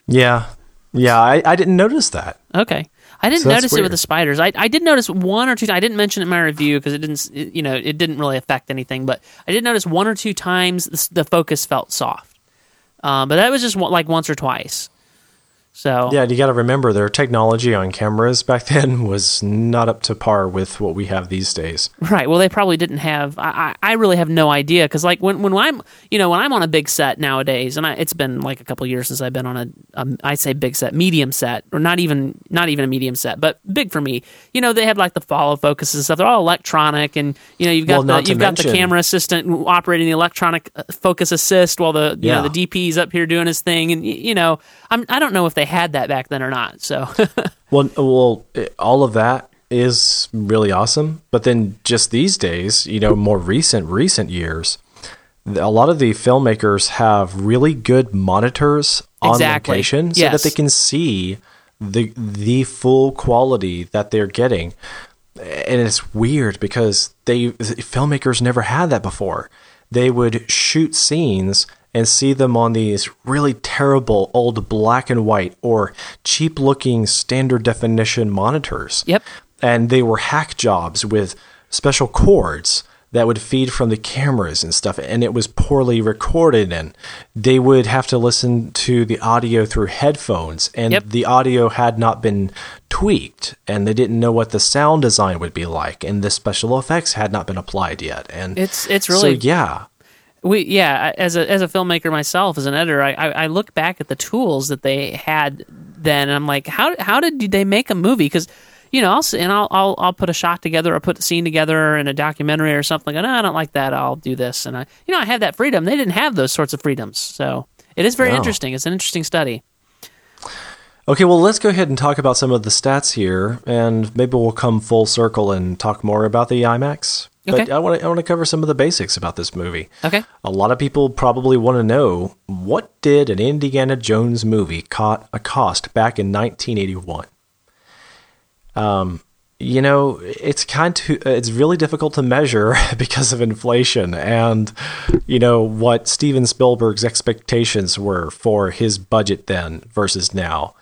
Yeah, yeah, I, I didn't notice that. Okay. I didn't So notice it with the spiders. I, I did notice one or two. I didn't mention it in my review because it didn't. It, you know, it didn't really affect anything. But I did notice one or two times the, the focus felt soft. Um, but that was just one, like once or twice. So Yeah, you got to remember their technology on cameras back (laughs) then was not up to par with what we have these days. Right. Well, they probably didn't have. I, I really have no idea because, like, when when I'm, you know, when I'm on a big set nowadays, and I, it's been like a couple years since I've been on a, um, I say big set, medium set, or not even not even a medium set, but big for me. You know, they have like the follow focuses and stuff. They're all electronic, and you know, you've got Well, the you've got the camera assistant operating the electronic uh, focus assist while the you Yeah. know the DP's up here doing his thing, and you know, I'm I don't know if they had that back then or not. So (laughs) Well, well, all of that is really awesome, but then just these days, you know, more recent recent years, a lot of the filmmakers have really good monitors on Exactly. location so Yes. that they can see the the full quality that they're getting. And it's weird because they filmmakers never had that before. They would shoot scenes and see them on these really terrible old black and white or cheap looking standard definition monitors. Yep. And they were hack jobs with special cords that would feed from the cameras and stuff and it was poorly recorded and they would have to listen to the audio through headphones and Yep. the audio had not been tweaked and they didn't know what the sound design would be like and the special effects had not been applied yet and it's it's so really yeah we yeah as a as a filmmaker myself as an editor I, I I look back at the tools that they had then and I'm like how how did they make a movie? Because you know I'll and I'll, I'll I'll put a shot together or put a scene together in a documentary or something and no, I don't like that I'll do this and I you know I have that freedom. They didn't have those sorts of freedoms so it is very interesting. It's an interesting study. Okay well let's go ahead and talk about some of the stats here and maybe we'll come full circle and talk more about the IMAX but Okay. I want to I want to cover some of the basics about this movie okay A lot of people probably want to know what did an Indiana Jones movie caught a cost back in 1981. Um, you know, it's kind of it's really difficult to measure (laughs) because of inflation and you know what Steven Spielberg's expectations were for his budget then versus now.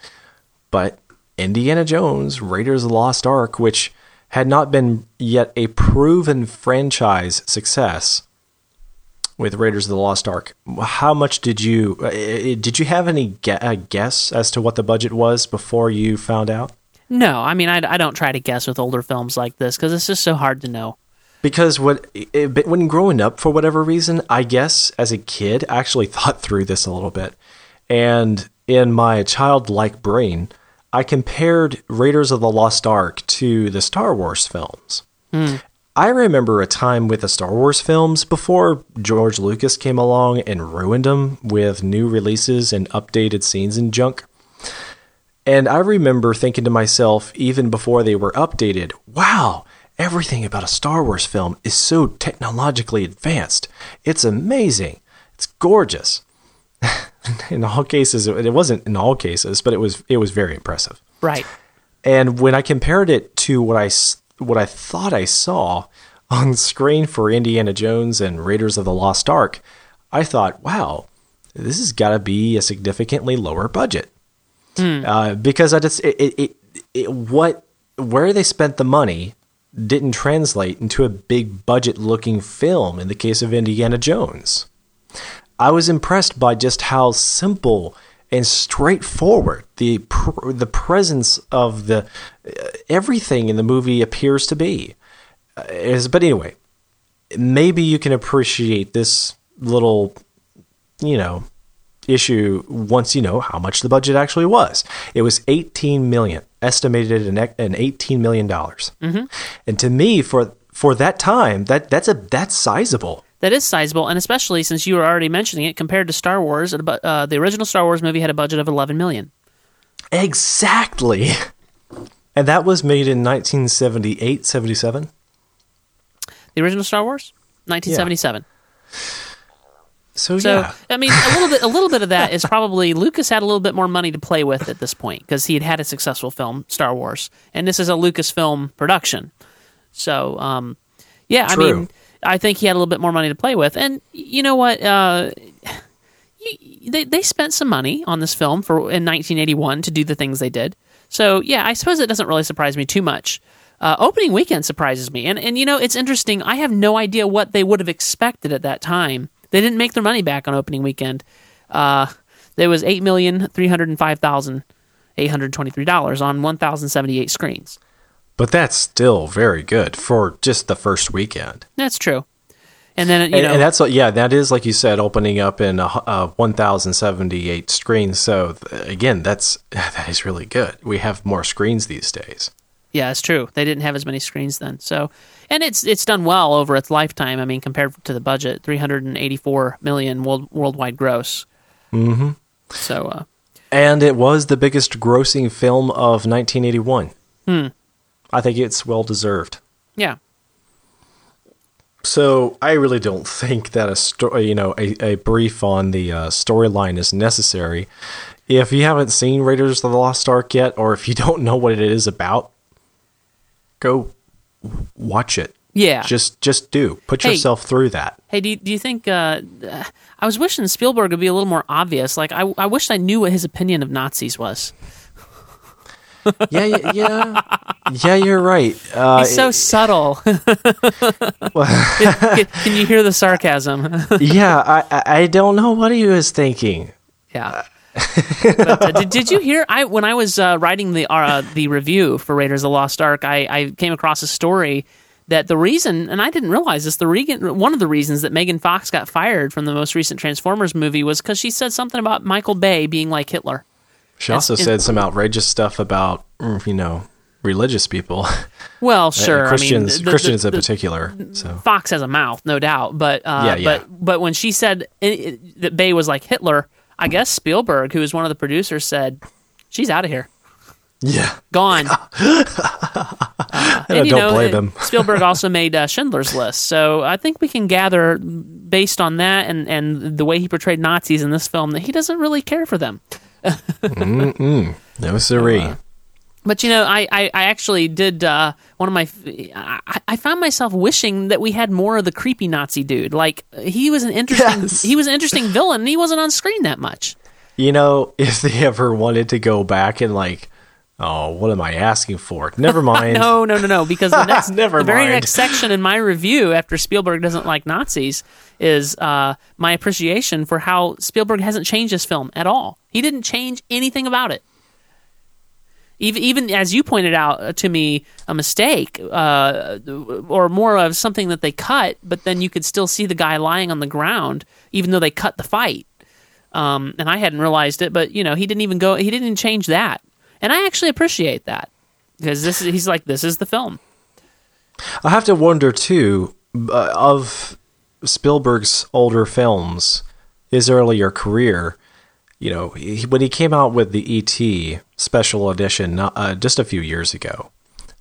But Indiana Jones, Raiders of the Lost Ark, which had not been yet a proven franchise success, with Raiders of the Lost Ark. How much did you uh, did you have any uh, guess as to what the budget was before you found out? no I mean I, I don't try to guess with older films like this because it's just so hard to know Because what it, when growing up, for whatever reason, I guess as a kid, I actually (laughs) thought through this a little bit, and in my childlike brain, I compared Raiders of the Lost Ark to the Star Wars films. Hmm. I remember a time with the Star Wars films before George Lucas came along and ruined them with new releases and updated scenes and junk. And I remember thinking to myself, even before they were updated, wow, everything about a Star Wars film is so technologically advanced. It's amazing. It's gorgeous. (laughs) (laughs) in all cases, it wasn't in all cases, but it was it was very impressive. Right. And when I compared it to what I what I thought I saw on screen for Indiana Jones and Raiders of the Lost Ark, I thought, wow, this has got to be a significantly lower budget. Uh, because I just it, it, it, it what where they spent the money didn't translate into a big budget looking film in the case of Indiana Jones. I was impressed by just how simple and straightforward the pr- the presence of the uh, everything in the movie appears to be. Uh, is but anyway, maybe you can appreciate this little, you know, issue once you know how much the budget actually was. It was 18 million, estimated an, an 18 million dollars. Mm-hmm. And to me, for for that time, that that's a that's sizable. That is sizable, and especially since you were already mentioning it, compared to Star Wars, uh, the original Star Wars movie had a budget of 11 million. Exactly. (laughs) And that was made in 1978, 77. The original Star Wars, 1977. So, So yeah. I mean, a little bit, a little bit of that is (laughs) probably Lucas had a little bit more money to play with at this point because he had had a successful film, Star Wars, and this is a Lucasfilm production. So, um, yeah, I mean, I think he had a little bit more money to play with, and you know what? Uh, they they spent some money on this film for in 1981 to do the things they did. So yeah, I suppose it doesn't really surprise me too much. Uh, opening weekend surprises me, and and you know it's interesting. I have no idea what they would have expected at that time. They didn't make their money back on opening weekend. Uh, there was eight million three hundred five thousand eight hundred twenty-three dollars on one thousand seventy-eight screens. But that's still very good for just the first weekend. That's true. And then you And, know, and that's yeah, that is like you said, opening up in a, uh, 1,078 screens. So th- again, that's (laughs) that is really good. We have more screens these days. Yeah, it's true. They didn't have as many screens then. So, and it's it's done well over its lifetime. I mean, compared to the budget, three hundred and eighty four million world, worldwide gross. Mm-hmm. So, uh, And it was the biggest grossing film of 1981. Hmm. I think it's well deserved. yeah, So I really don't think that a story, you know, a, a brief on the uh, storyline is necessary. If you haven't seen Raiders of the Lost Ark yet, or if you (laughs) don't know what it is about, go watch it. yeah. Just just do. Put Hey. yourself through that. hey, do you, do you think? Uh, I was wishing Spielberg would be a little more obvious. Like, I I wish I knew what his opinion of Nazis was. Yeah, yeah, yeah. yeah, you're right. Uh, He's so subtle. (laughs) can, can you hear the sarcasm? (laughs) yeah, I, I don't know what he was thinking. Yeah. but, uh, did, did you hear? I when I was uh, writing the uh, the review for Raiders of the Lost Ark, I, I came across a story that the reason, and I didn't realize this, the reason, one of the reasons that Megan Fox got fired from the most recent Transformers movie was because she said something about Michael Bay being like Hitler. She also It's- said some outrageous stuff about you know religious people, (laughs) Well, sure, Christians, I mean, the- Christians the- in particular. So Fox has a mouth, no doubt, but uh, Yeah, yeah. but but when she said it, it- that Bay was like Hitler, I guess Spielberg, who was one of the producers, said she's out of here. yeah, gone. Uh, (laughs) and, you don't know, blame uh, him. (laughs) Spielberg also made uh, Schindler's List, so I think we can gather based on that and and the way he portrayed Nazis in this film that he doesn't really care for them. No siree. But you know, I I, I actually did uh, one of my. I, I found myself wishing that we had more of the creepy Nazi dude. Like he was an interesting. Yes. He was an interesting villain. and He wasn't on screen that much. You know, (laughs) if they ever wanted to go back and like, oh, what am I asking for? (laughs) Never (laughs) mind. No, no, no, no. Because the (laughs) next, Never the very mind. next section in my review after Spielberg doesn't like Nazis is uh, my appreciation for how Spielberg hasn't changed his film at all. He didn't change anything about it. Even, even as you pointed out uh, to me, a mistake, uh, or more of something that they cut, but then you could still see the guy lying on the ground, even though they cut the fight. Um, and I hadn't realized it, but you know, he didn't even go. He didn't even change that. And I actually appreciate that because this is he's like this is the film. I have to wonder too uh, of Spielberg's older films, his earlier career. You know, he, when he came out with the ET special edition uh, just a few years ago,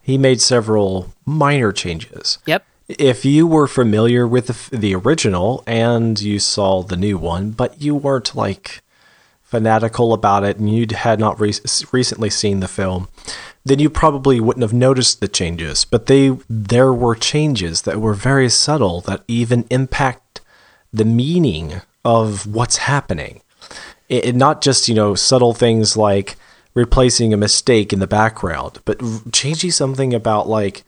he made several minor changes. Yep. If you were familiar with the, the original and you saw the new one, but you weren't like fanatical about it and you had not re- recently seen the film, then you probably wouldn't have noticed the changes. But they there were changes that were very subtle that even impact the meaning of what's happening. It, it, not just you know subtle things like replacing a mistake in the background, but changing something about like,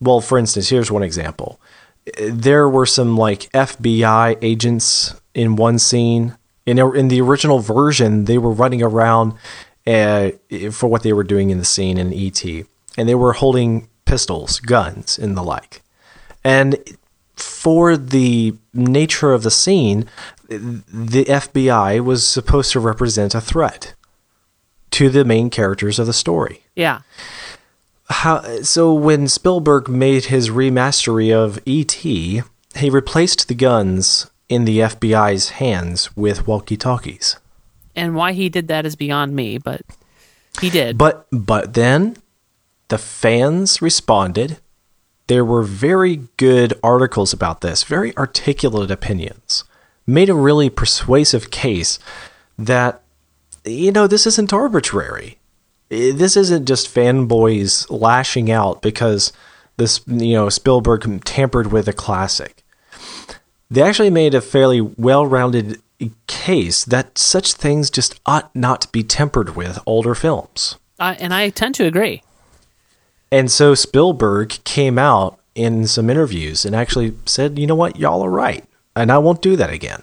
well, for instance, here's one example. There were some like FBI agents in one scene. In in the original version, they were running around uh, for what they were doing in the scene in ET, and they were holding pistols, guns, and the like. And for the nature of the scene, the FBI was supposed to represent a threat to the main characters of the story. Yeah. How, so when Spielberg made his remastery of E.T., he replaced the guns in the FBI's hands with walkie-talkies and why he did that is beyond me, but he did. But but then the fans responded. There were very good articles about this, very articulate opinions. Made a really persuasive case that you know, this isn't arbitrary. This isn't just fanboys lashing out because this, you know, Spielberg tampered with a classic. They actually made a fairly well-rounded case that such things just ought not be tempered with older films. Uh, and I tend to agree. And so Spielberg came out in some interviews and actually said, you know what, y'all are right. And I won't do that again.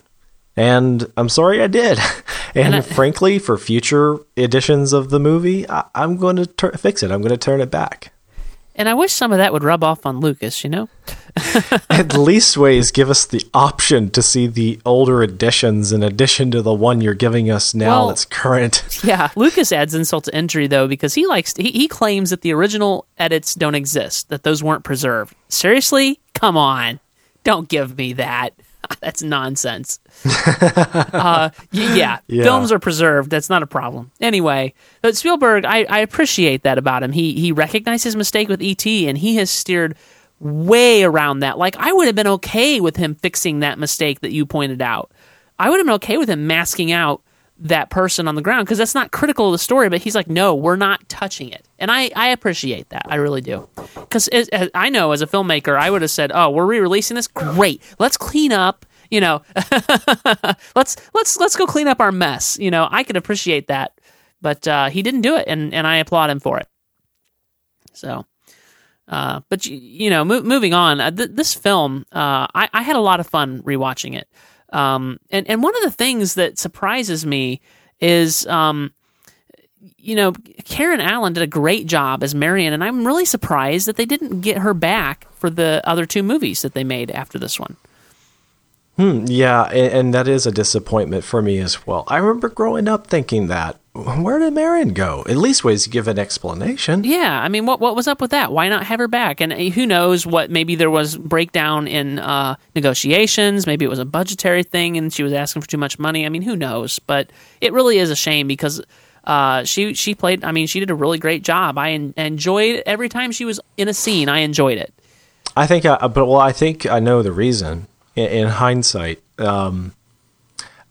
And I'm sorry I did. (laughs) and, and I, frankly, for future editions of the movie, I, am going to ter- fix it. I'm going to turn it back. And I wish some of that would rub off on Lucas, you know? (laughs) At least ways give us the option to see the older editions in addition to the one you're giving us now well, that's current. (laughs) Yeah, Lucas adds insult to injury though because he likes he, he claims that the original edits don't exist, that those weren't preserved. Seriously? Come on. Don't give me that. (laughs) That's nonsense. (laughs) uh, yeah, yeah, films are preserved. That's not a problem. Anyway, but Spielberg, I, I appreciate that about him. He he recognized his mistake with ET, and he has steered way around that. Like I would have been okay with him fixing that mistake that you pointed out. I would have been okay with him masking out that person on the ground because that's not critical of the story. But he's like, no, we're not touching it, and I I appreciate that. I really do because I know as a filmmaker, I would have said, oh, we're re-releasing this. Great, let's clean up. You know, (laughs) let's let's let's go clean up our mess. You know, I could appreciate that, but uh, he didn't do it, and and I applaud him for it. So. Uh, but you know, mo- moving on, uh, th- this film, uh, I-, I had a lot of fun rewatching it. Um, and and one of the things that surprises me is, um, you know, Karen Allen did a great job as Marion, and I'm really surprised that they didn't get her back for the other two movies that they made after this one. Hmm, yeah, and, and, that is a disappointment for me as well. I remember growing up thinking that. Where did Marion go? At least ways to give an explanation. Yeah, I mean, what what was up with that? Why not have her back? And uh, who knows what? Maybe there was breakdown in uh, negotiations. Maybe it was a budgetary thing, and she was asking for too much money. I mean, who knows? But it really is a shame because uh, she she played. I mean, she did a really great job. I en- enjoyed every time she was in a scene. I enjoyed it. I think, uh, but well, I think I know the reason in, in hindsight, um,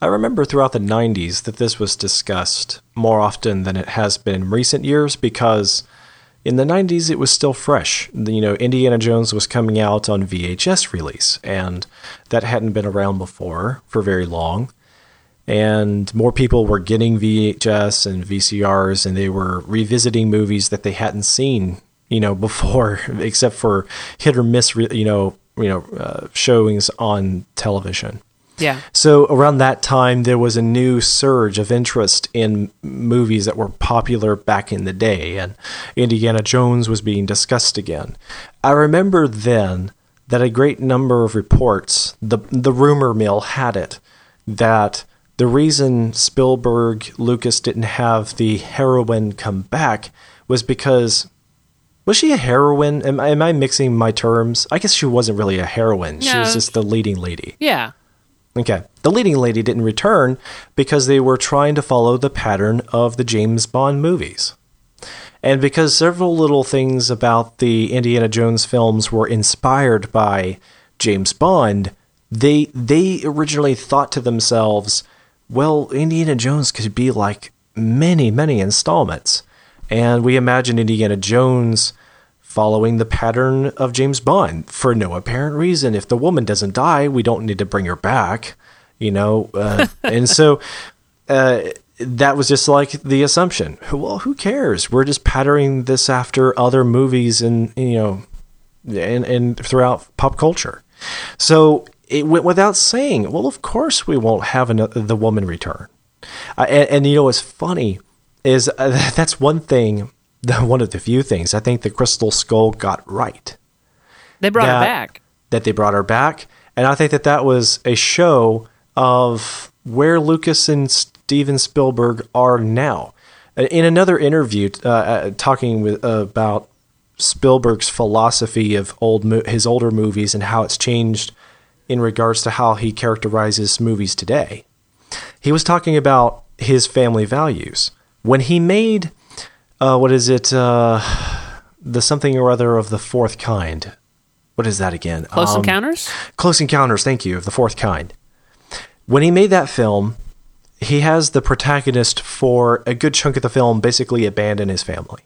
I remember throughout the 90s that this was discussed more often than it has been in recent years because in the 90s it was still fresh. You know, Indiana Jones was coming out on VHS release, and that hadn't been around before for very long. And more people were getting VHS and VCRs, and they were revisiting movies that they hadn't seen, you know, (laughs) before, except for hit or miss, you know, you know uh, showings on television. Yeah. So around that time, there was a new surge of interest in movies that were popular back in the day, and Indiana Jones was being discussed again. I remember then that a great number of reports, the the rumor mill had it that the reason Spielberg Lucas didn't have the heroine come back was because was she a heroine? Am, am I mixing my terms? I guess she wasn't really a heroine. She was just the leading lady. Yeah. Okay. The leading lady didn't return because they were trying to follow the pattern of the James Bond movies. And because several little things about the Indiana Jones films were inspired by James Bond, they they originally thought to themselves, well, Indiana Jones could be like many, many installments. And we imagine Indiana Jones following the pattern of James Bond for no apparent reason. If the woman doesn't die, we don't need to bring her back, you know. Uh, (laughs) and so uh, that was just like the assumption. Well, who cares? We're just patterning this after other movies and you know, and and throughout pop culture. So it went without saying. Well, of course we won't have an, the woman return. Uh, and, and you know it's funny is uh, (laughs) that's one thing. (laughs) One of the few things I think the Crystal Skull got right They brought that, her back. That they brought her back, and I think that that was a show of where Lucas and Steven Spielberg are now. In another interview, uh, uh, talking with uh, about Spielberg's philosophy of old mo- his older movies and how it's changed in regards to how he characterizes movies today. He was talking about his family values when he made uh, what is it uh, the something or other of the fourth kind. What is that again? Close Um, Encounters? Close Encounters, thank you, of the fourth kind. When he made that film, he has the protagonist for a good chunk of the film basically abandon his family.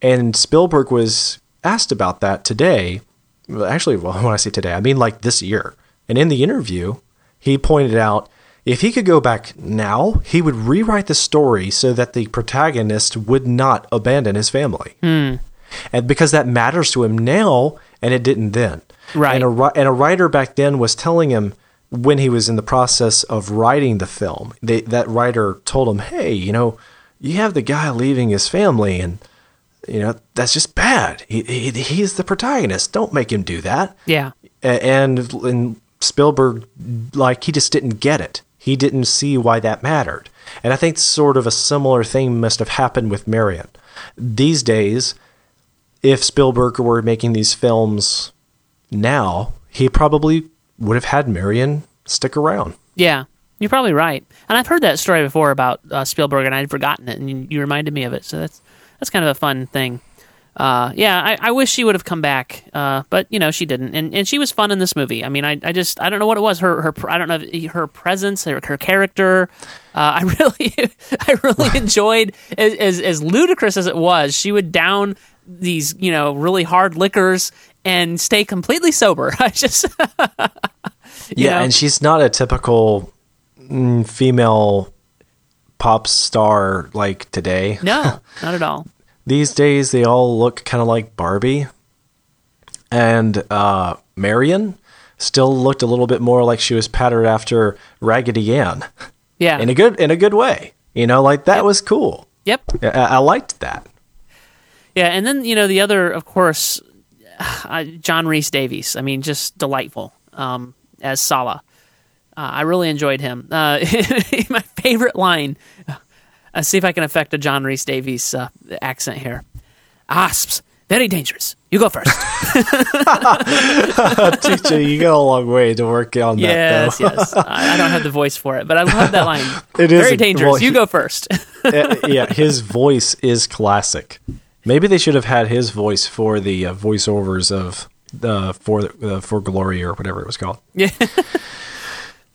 And Spielberg was asked about that today. Actually, well, (laughs) when I say today, I mean like this year. And in the interview, he pointed out if he could go back now, he would rewrite the story so that the protagonist would not abandon his family. Hmm. And because that matters to him now, and it didn't then. Right. And a, and a writer back then was telling him when he was in the process of writing the film, they, that writer told him, hey, you know, you have the guy leaving his family, and, you know, that's just bad. He, he, he's the protagonist. Don't make him do that. Yeah. And, and Spielberg, like, he just didn't get it. He didn't see why that mattered. And I think sort of a similar thing must have happened with Marion. These days, if Spielberg were making these films now, he probably would have had Marion stick around. Yeah. You're probably right. And I've heard that story before about uh, Spielberg, and I'd forgotten it, and you, you reminded me of it. So that's that's kind of a fun thing. Uh, yeah, I, I wish she would have come back, uh, but you know she didn't, and and she was fun in this movie. I mean, I, I just I don't know what it was. Her her I don't know her presence, her, her character. Uh, (laughs) I really I really enjoyed as, as as ludicrous as it was. She would down these you know really hard liquors and stay completely sober. (laughs) I just (laughs) yeah, know? and she's not a typical mm, female pop star like today. no, not at all. These days, they all look kind of like Barbie. And uh, Marion still looked a little bit more like she was patterned after Raggedy Ann Yeah. in a good in a good way. You know, like that was cool. yep. I, I liked that. Yeah, and then you know the other, of course, uh, John Rhys-Davies. I mean, just delightful um, as Sallah. Uh, I really enjoyed him. Uh, (laughs) my favorite line. Uh, see if I can affect a John Rhys-Davies uh, accent here. Asps, very dangerous. You go first. (laughs) (laughs) Teacher, you got a long way to work on that, yes, yes. I, I don't have the voice for it, but I love that line. (laughs) It is very a- dangerous. well, you he- go first. Yeah, his voice is classic. Maybe they should have had his voice for the uh, voiceovers of uh, for uh, for Glory or whatever it was called. yeah.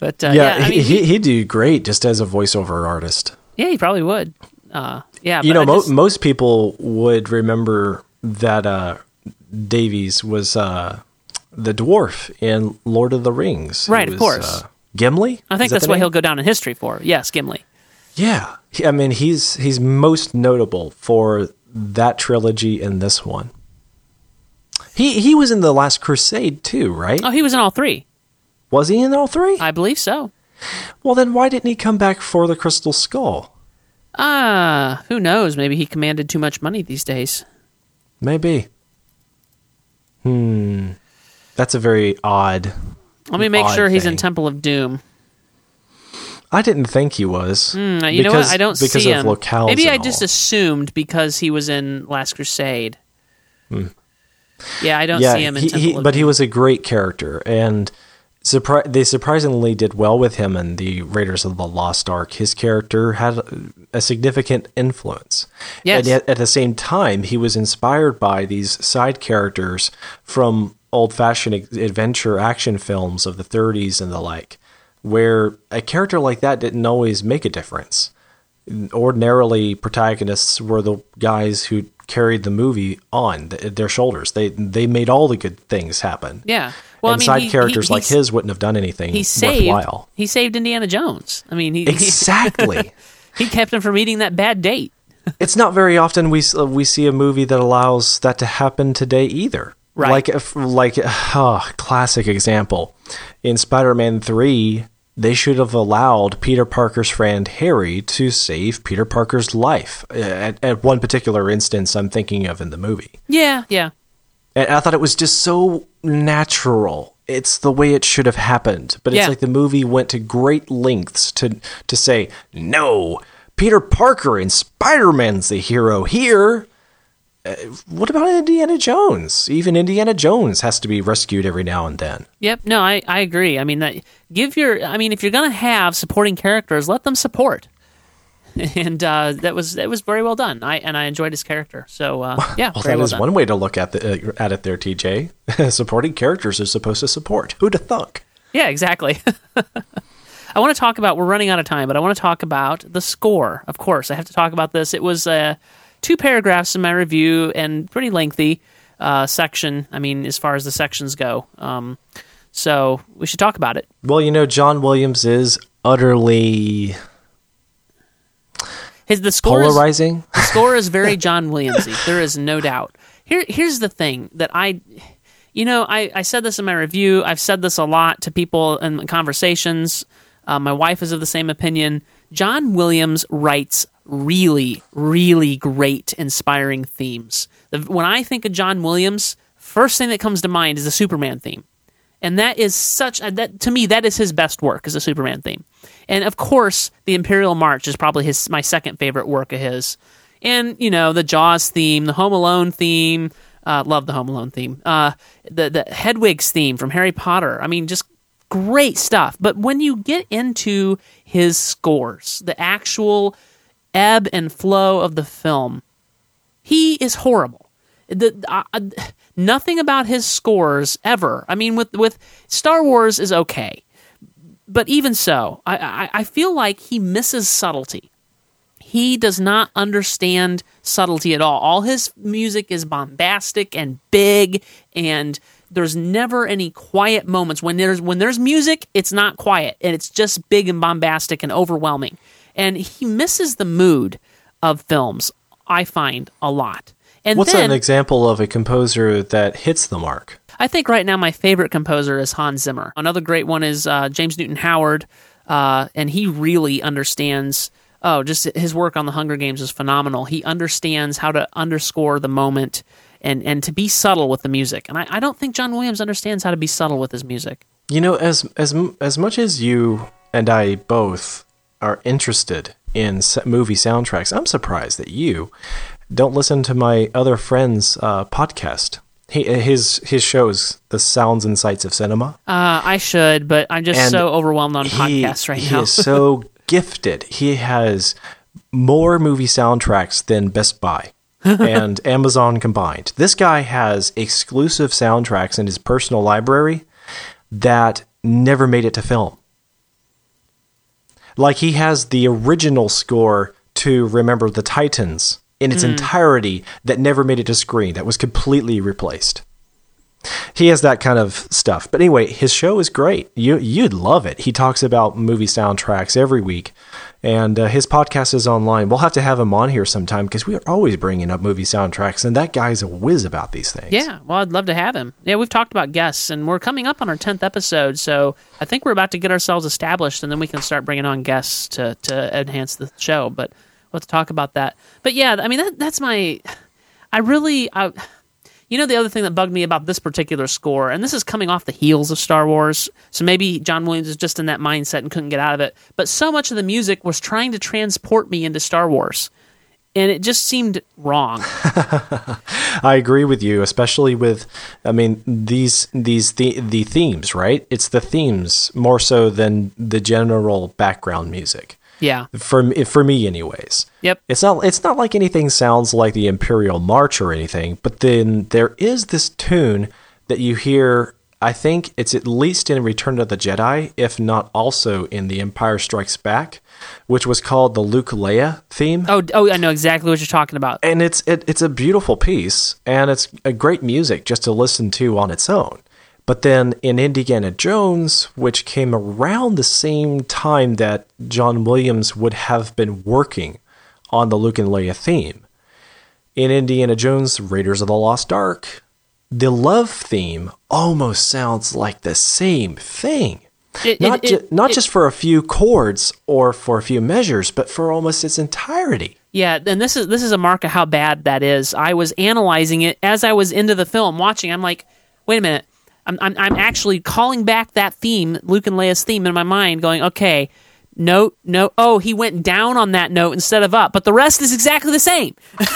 But uh, yeah, yeah, I mean, he, he'd do great just as a voiceover artist. Yeah, he probably would. Uh, yeah, you know, mo- just- most people would remember that uh, Davies was uh, the dwarf in Lord of the Rings. Right, of course. Uh, Gimli. I think Is that's what name? he'll go down in history for. Yes, Gimli. Yeah, I mean, he's he's most notable for that trilogy and this one. He he was in the Last Crusade too, right? Oh, he was in all three. Was he in all three? I believe so. Well, then why didn't he come back for the Crystal Skull? Ah, who knows? Maybe he commanded too much money these days. Maybe. Hmm. That's a very odd. Let me make sure he's in. Temple of Doom. I didn't think he was. Mm, you know what? I don't because see of him. locales. Maybe I just all. assumed because he was in Last Crusade. Yeah, I don't yeah, see him in he, Temple he, but he was a great character, and surpri- they surprisingly did well with him in the Raiders of the Lost Ark. His character had a significant influence. Yes. And yet, at the same time, he was inspired by these side characters from old-fashioned adventure action films of the 30s and the like, where a character like that didn't always make a difference ordinarily protagonists were the guys who carried the movie on th- their shoulders. They they made all the good things happen. Yeah. Well, and I mean, side he- characters he- like his wouldn't have done anything He saved. worthwhile. He saved Indiana Jones. I mean, he Exactly. (laughs) he kept him from eating that bad date. (laughs) it's not very often we uh, we see a movie that allows that to happen today either. Right. Like if, like uh, (laughs) classic example in Spider-Man 3 they should have allowed Peter Parker's friend Harry to save Peter Parker's life. Uh, At, at one particular instance I'm thinking of in the movie. Yeah, yeah. And I thought it was just so natural. It's the way it should have happened. But it's Yeah. like the movie went to great lengths to to say, no, Peter Parker and Spider Man's the hero here. Uh, what about Indiana Jones? Even Indiana Jones has to be rescued every now and then. Yep. No, I, I agree. I mean that give your I mean if you're gonna have supporting characters, let them support. (laughs) And uh, that was that was very well done. I and I enjoyed his character. So uh, yeah, Well, that well is done. one way to look at the, uh, at it there, TJ. (laughs) Supporting characters are supposed to support. Who'd have thunk? Yeah, exactly. (laughs) I want to talk about. We're running out of time, but I want to talk about the score. Of course, I have to talk about this. It was uh, two paragraphs in my review and pretty lengthy uh, section. I mean, as far as the sections go. Um, so we should talk about it. Well, you know, John Williams is utterly His the score is, polarizing. (laughs) the score is very (laughs) John Williamsy. There is no doubt. Here, here's the thing that I, you know, I, I said this in my review. I've said this a lot to people in conversations. Uh, my wife is of the same opinion. John Williams writes really, really great, inspiring themes. The, when I think of John Williams, first thing that comes to mind is the Superman theme and that is such that to me that is his best work is a Superman theme. And of course, the Imperial March is probably his my second favorite work of his. And you know the Jaws theme, the Home Alone theme, uh, love the Home Alone theme, uh, the the Hedwig's theme from Harry Potter. I mean, just great stuff. But when you get into his scores, the actual ebb and flow of the film, he is horrible. The, nothing about his scores ever. I mean, with with Star Wars is okay, but even so, I, I, I feel like he misses subtlety. He does not understand subtlety at all. All his music is bombastic and big, and there's never any quiet moments. When there's when there's music, it's not quiet, and it's just big and bombastic and overwhelming. And he misses the mood of films. I find a lot. And What's then, an example of a composer that hits the mark? I think right now my favorite composer is Hans Zimmer. Another great one is uh, James Newton Howard, uh, and he really understands. Oh, just his work on the Hunger Games is phenomenal. He understands how to underscore the moment and and to be subtle with the music. And I, I don't think John Williams understands how to be subtle with his music. You know, as as as much as you and I both are interested in movie soundtracks, I'm surprised that you don't listen to my other friend's uh, podcast. He, his his shows, the sounds and sights of cinema. Uh, I should, but I'm just And so overwhelmed on he, podcasts right he now. He is so (laughs) gifted. He has more movie soundtracks than Best Buy (laughs) and Amazon combined. This guy has exclusive soundtracks in his personal library that never made it to film. Like he has the original score to Remember the Titans in its mm. entirety that never made it to screen, that was completely replaced. He has that kind of stuff. But anyway, his show is great. You you'd love it. He talks about movie soundtracks every week, and uh, his podcast is online. We'll have to have him on here sometime because we are always bringing up movie soundtracks, and that guy's a whiz about these things. Yeah, well, I'd love to have him. Yeah, we've talked about guests, and we're coming up on our tenth episode, so I think we're about to get ourselves established, and then we can start bringing on guests to to enhance the show. But let's talk about that. But yeah, I mean, that, that's my. I really, I, You know, the other thing that bugged me about this particular score, and this is coming off the heels of Star Wars, so maybe John Williams is just in that mindset and couldn't get out of it. But so much of the music was trying to transport me into Star Wars, and it just seemed wrong. (laughs) I agree with you, especially with, I mean, these these the the themes, right? It's the themes more so than the general background music. Yeah. For me, for me, anyways. Yep. It's not it's not like anything sounds like the Imperial March or anything, but then there is this tune that you hear. I think it's at least in Return of the Jedi, if not also in The Empire Strikes Back, which was called the Luke Leia theme. Oh, oh, I know exactly what you're talking about. and it's it, it's a beautiful piece and it's a great music just to listen to on its own but then in indiana jones which came around the same time that john williams would have been working on the luke and leia theme in indiana jones raiders of the lost ark the love theme almost sounds like the same thing It- not, it- ju- it- not just for a few chords or for a few measures but for almost its entirety Yeah, and this is this is a mark of how bad that is. I was analyzing it as I was into the film, watching. I'm like, wait a minute. I'm I'm, I'm actually calling back that theme, Luke and Leia's theme, in my mind, going, okay, note, note. Oh, he went down on that note instead of up, but the rest is exactly the same. (laughs)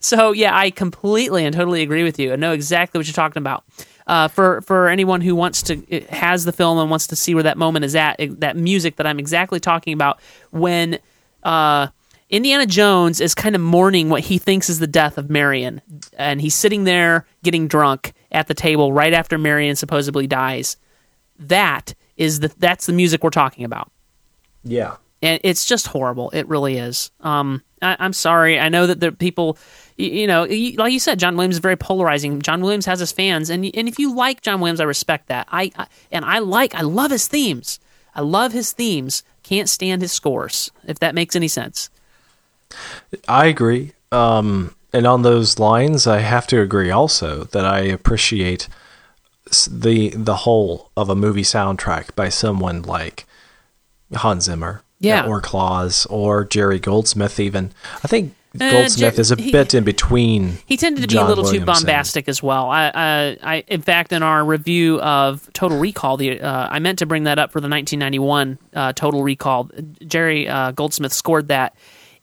so yeah, I completely and totally agree with you. I know exactly what you're talking about. Uh, for for anyone who wants to has the film and wants to see where that moment is at, that music that I'm exactly talking about when uh, Indiana Jones is kind of mourning what he thinks is the death of Marion, and he's sitting there getting drunk at the table right after Marion supposedly dies. That is the that's the music we're talking about yeah and it's just horrible. It really is. Um, I, I'm sorry. I know that the people, you, you know, y- like you said, John Williams is very polarizing. John Williams has his fans, and and if you like John Williams, I respect that. I, I and I like, I love his themes. I love his themes. Can't stand his scores. If that makes any sense. I agree. Um, and on those lines, I have to agree also that I appreciate the the whole of a movie soundtrack by someone like Hans Zimmer, Yeah. or Claus, or Jerry Goldsmith. Even I think Uh, Goldsmith Jer- is a he- bit in between. He tended to be a little too bombastic as well. I, I, I, in fact, in our review of Total Recall, the uh, I meant to bring that up for the 1991 uh, Total Recall. Jerry uh, Goldsmith scored that,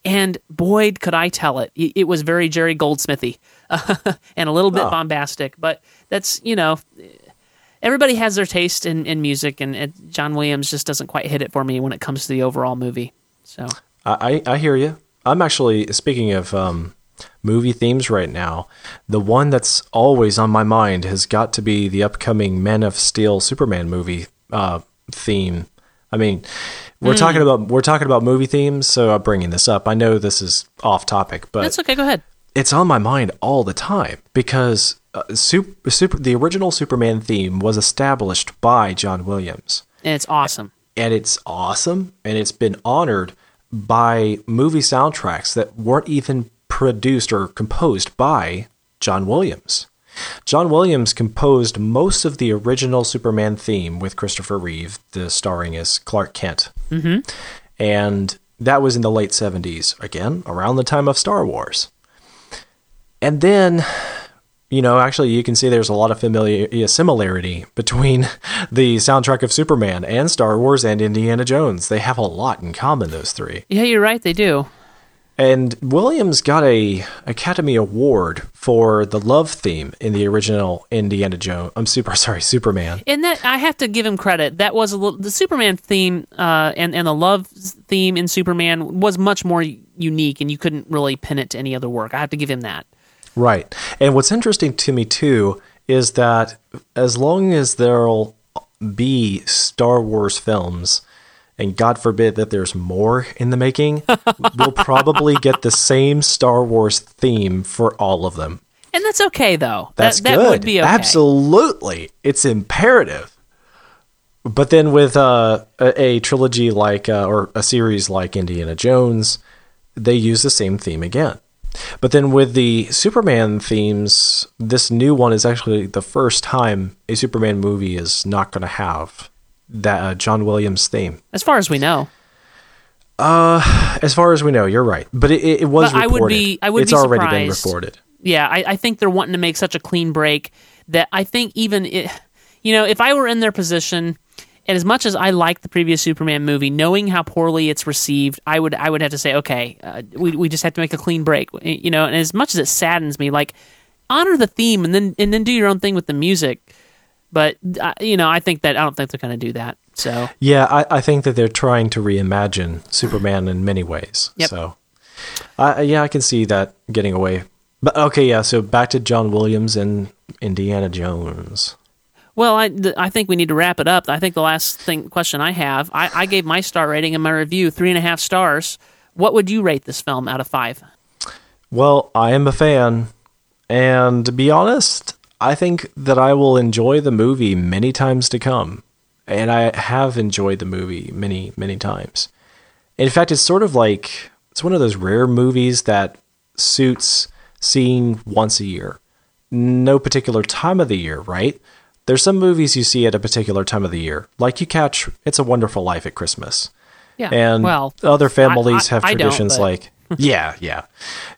and Boyd, could I tell it! It, was very Jerry Goldsmithy (laughs) and a little bit Oh. bombastic. But that's you know, everybody has their taste in, in music, and it, John Williams just doesn't quite hit it for me when it comes to the overall movie. So I, I I hear you. I'm actually speaking of um, movie themes right now. The one that's always on my mind has got to be the upcoming Man of Steel Superman movie uh, theme. I mean, we're Hmm. talking about we're talking about movie themes, so I'm bringing this up. I know this is off topic, but that's okay. Go ahead. it's on my mind all the time because uh, super, super, the original Superman theme was established by John Williams And it's awesome. and it's awesome and it's been honored by movie soundtracks that weren't even produced or composed by John Williams. John Williams composed most of the original Superman theme with Christopher Reeve, the starring as Clark Kent. Mm-hmm. And that was in the late 70s, again, around the time of Star Wars. And then, you know, actually, you can see there's a lot of familiar similarity between (laughs) the soundtrack of Superman and Star Wars and Indiana Jones. They have a lot in common, those three. Yeah, you're right. They do. And Williams got a Academy Award for the love theme in the original Indiana Jones. I'm super (laughs) sorry, Superman. And that I have to give him credit. That was a little the Superman theme uh, and and the love theme in Superman was much more unique, and you couldn't really pin it to any other work. I have to give him that. Right. And what's interesting to me too is that as long as there'll be Star Wars films, and God forbid that there's more in the making, (laughs) we'll probably get the same Star Wars theme for all of them. And that's okay though. That's that, good. That would be okay. Absolutely. It's imperative. But then with uh, a, a trilogy like, uh, or a series like Indiana Jones, they use the same theme again. But then with the Superman themes, this new one is actually the first time a Superman movie is not going to have that uh, John Williams theme. As far as we know. Uh, As far as we know, you're right. But it, it was But I would be- I would it's be already been reported. yeah, I, I think they're wanting to make such a clean break that I think even it, you know, if I were in their position, and as much as I like the previous Superman movie, knowing how poorly it's received, I would I would have to say, okay, uh, we we just have to make a clean break, you know. And as much as it saddens me, like honor the theme and then and then do your own thing with the music. But uh, you know, I think that I don't think they're going to do that. So Yeah, I, I think that they're trying to reimagine Superman in many ways. Yep. So, I yeah, I can see that getting away. But okay, yeah. So back to John Williams and Indiana Jones. Well, I, th- I think we need to wrap it up. I think the last thing question I have, I, I gave my star rating in my review three and a half stars. What would you rate this film out of five? Well, I am a fan, and to be honest, I think that I will enjoy the movie many times to come. And I have enjoyed the movie many, many times. In fact, it's sort of like it's one of those rare movies that suits seeing once a year. No particular time of the year, right? There's some movies you see at a particular time of the year, like you catch It's a Wonderful Life at Christmas. Yeah. And well, other families I- I- have traditions like yeah, yeah.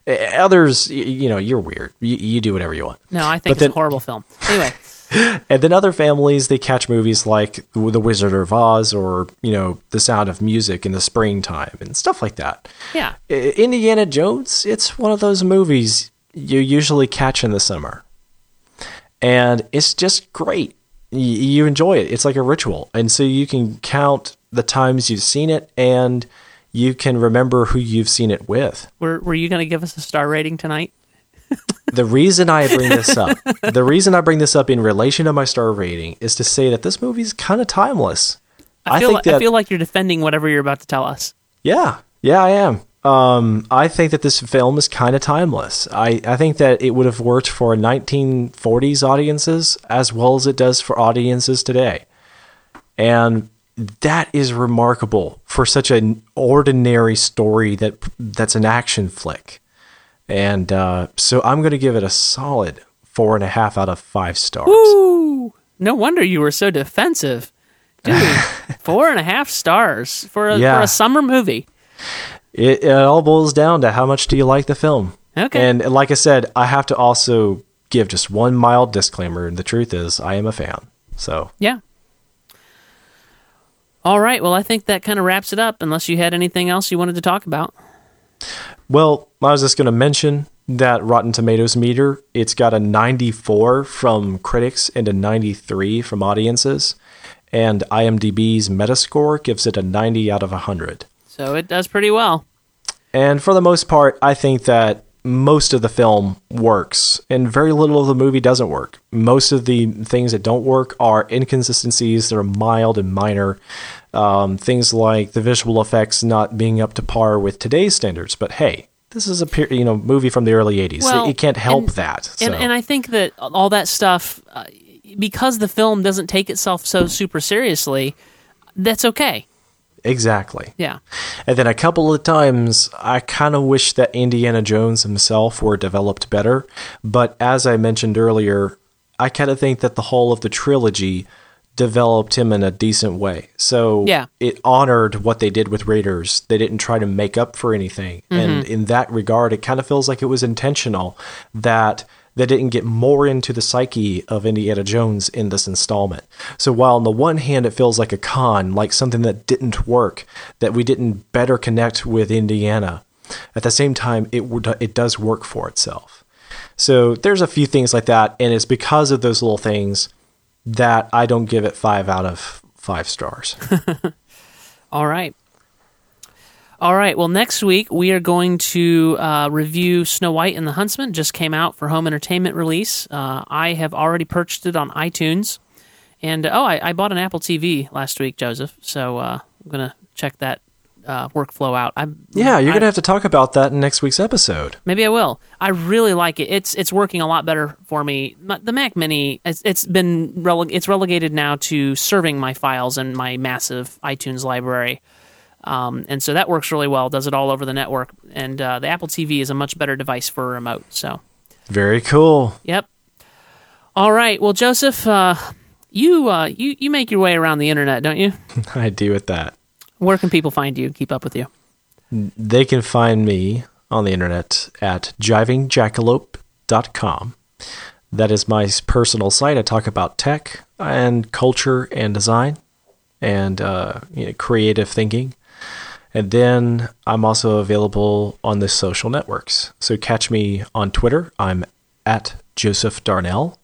Uh, Others, you know, you're weird. You, you do whatever you want. no, I think But it's then- a horrible film. Anyway, (laughs) And then other families, they catch movies like The Wizard of Oz or, you know, The Sound of Music in the springtime and stuff like that. yeah. Indiana Jones, it's one of those movies you usually catch in the summer. And it's just great. Y- You enjoy it. It's like a ritual. And so you can count the times you've seen it and you can remember who you've seen it with. Were, were you going to give us a star rating tonight? (laughs) The reason I bring this up, (laughs) the reason I bring this up in relation to my star rating is to say that this movie is kind of timeless. I feel, think like, that I feel like you're defending whatever you're about to tell us. Yeah, yeah, I am. Um, I think that this film is kind of timeless. I, I think that it would have worked for 1940s audiences as well as it does for audiences today. And that is remarkable for such an ordinary story that that's an action flick. And uh, so I'm going to give it a solid four and a half out of five stars. Ooh, no wonder you were so defensive. Dude, (laughs) four and a half stars for a, for a summer movie. It, it all boils down to how much do you like the film. Okay. And like I said, I have to also give just one mild disclaimer. And the truth is, I am a fan. So Yeah. All right. Well, I think that kind of wraps it up, unless you had anything else you wanted to talk about. Well, I was just going to mention that Rotten Tomatoes meter, it's got a 94 from critics and a 93 from audiences. And IMDb's Metascore gives it a 90 out of 100. So it does pretty well. And for the most part, I think that most of the film works, and very little of the movie doesn't work. Most of the things that don't work are inconsistencies that are mild and minor. Um, things like the visual effects not being up to par with today's standards. But hey, this is a you know movie from the early '80s. Well, it, it can't help and- that. So. And, and I think that all that stuff, uh, because the film doesn't take itself so super seriously, that's okay. Exactly. Yeah. And then a couple of times, I kind of wish that Indiana Jones himself were developed better. But as I mentioned earlier, I kind of think that the whole of the trilogy developed him in a decent way. So Yeah. it honored what they did with Raiders. They didn't try to make up for anything. And mm-hmm. in that regard, it kind of feels like it was intentional that they didn't get more into the psyche of Indiana Jones in this installment. So while on the one hand it feels like a con, like something that didn't work, that we didn't better connect with Indiana, at the same time it it does work for itself. So there's a few things like that, and it's because of those little things that I don't give it five out of five stars. (laughs) All right. All right. Well, next week we are going to uh, review Snow White and the Huntsman. Just came out for home entertainment release. Uh, I have already purchased it on iTunes, and oh, I, I bought an Apple TV last week, Joseph. So uh, I'm gonna check that uh, workflow out. I'm, yeah, you're I- gonna have to talk about that in next week's episode. Maybe I will. I really like it. It's it's working a lot better for me. The Mac Mini, it's, it's been rele- it's relegated now to serving my files in my massive iTunes library, um, and so that works really well. Does it all over the network, and uh, the Apple TV is a much better device for a remote. So, Very cool. yep. All right. Well, Joseph, uh, you uh, you you make your way around the internet, don't you? (laughs) I do with that. Where can people find you? Keep up with you. They can find me on the internet at Jiving Jackalope josephdarnell.com. That is my personal site. I talk about tech and culture and design and uh, you know, creative thinking. And then I'm also available on the social networks. So catch me on Twitter. I'm at Joseph Darnell.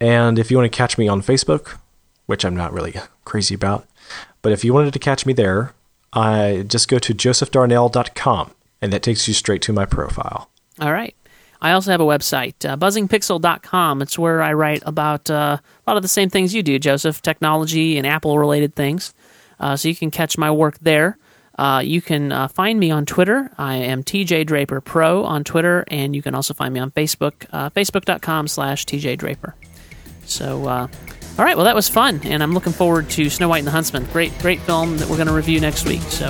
And if you want to catch me on Facebook, which I'm not really crazy about, but if you wanted to catch me there, I just go to josephdarnell.com and that takes you straight to my profile. All right. I also have a website, uh, buzzingpixel.com. It's where I write about uh, a lot of the same things you do, Joseph, technology and Apple related things. Uh, so you can catch my work there. Uh, you can uh, find me on Twitter. I am TJ Draper Pro on Twitter, and you can also find me on Facebook, uh, facebook.com slash TJ Draper. So, all right, well, that was fun, and I'm looking forward to Snow White and the Huntsman. Great, great film that we're going to review next week. So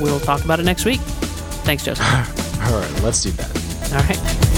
we'll talk about it next week. Thanks, Joseph. (laughs) All right, let's do that. All right.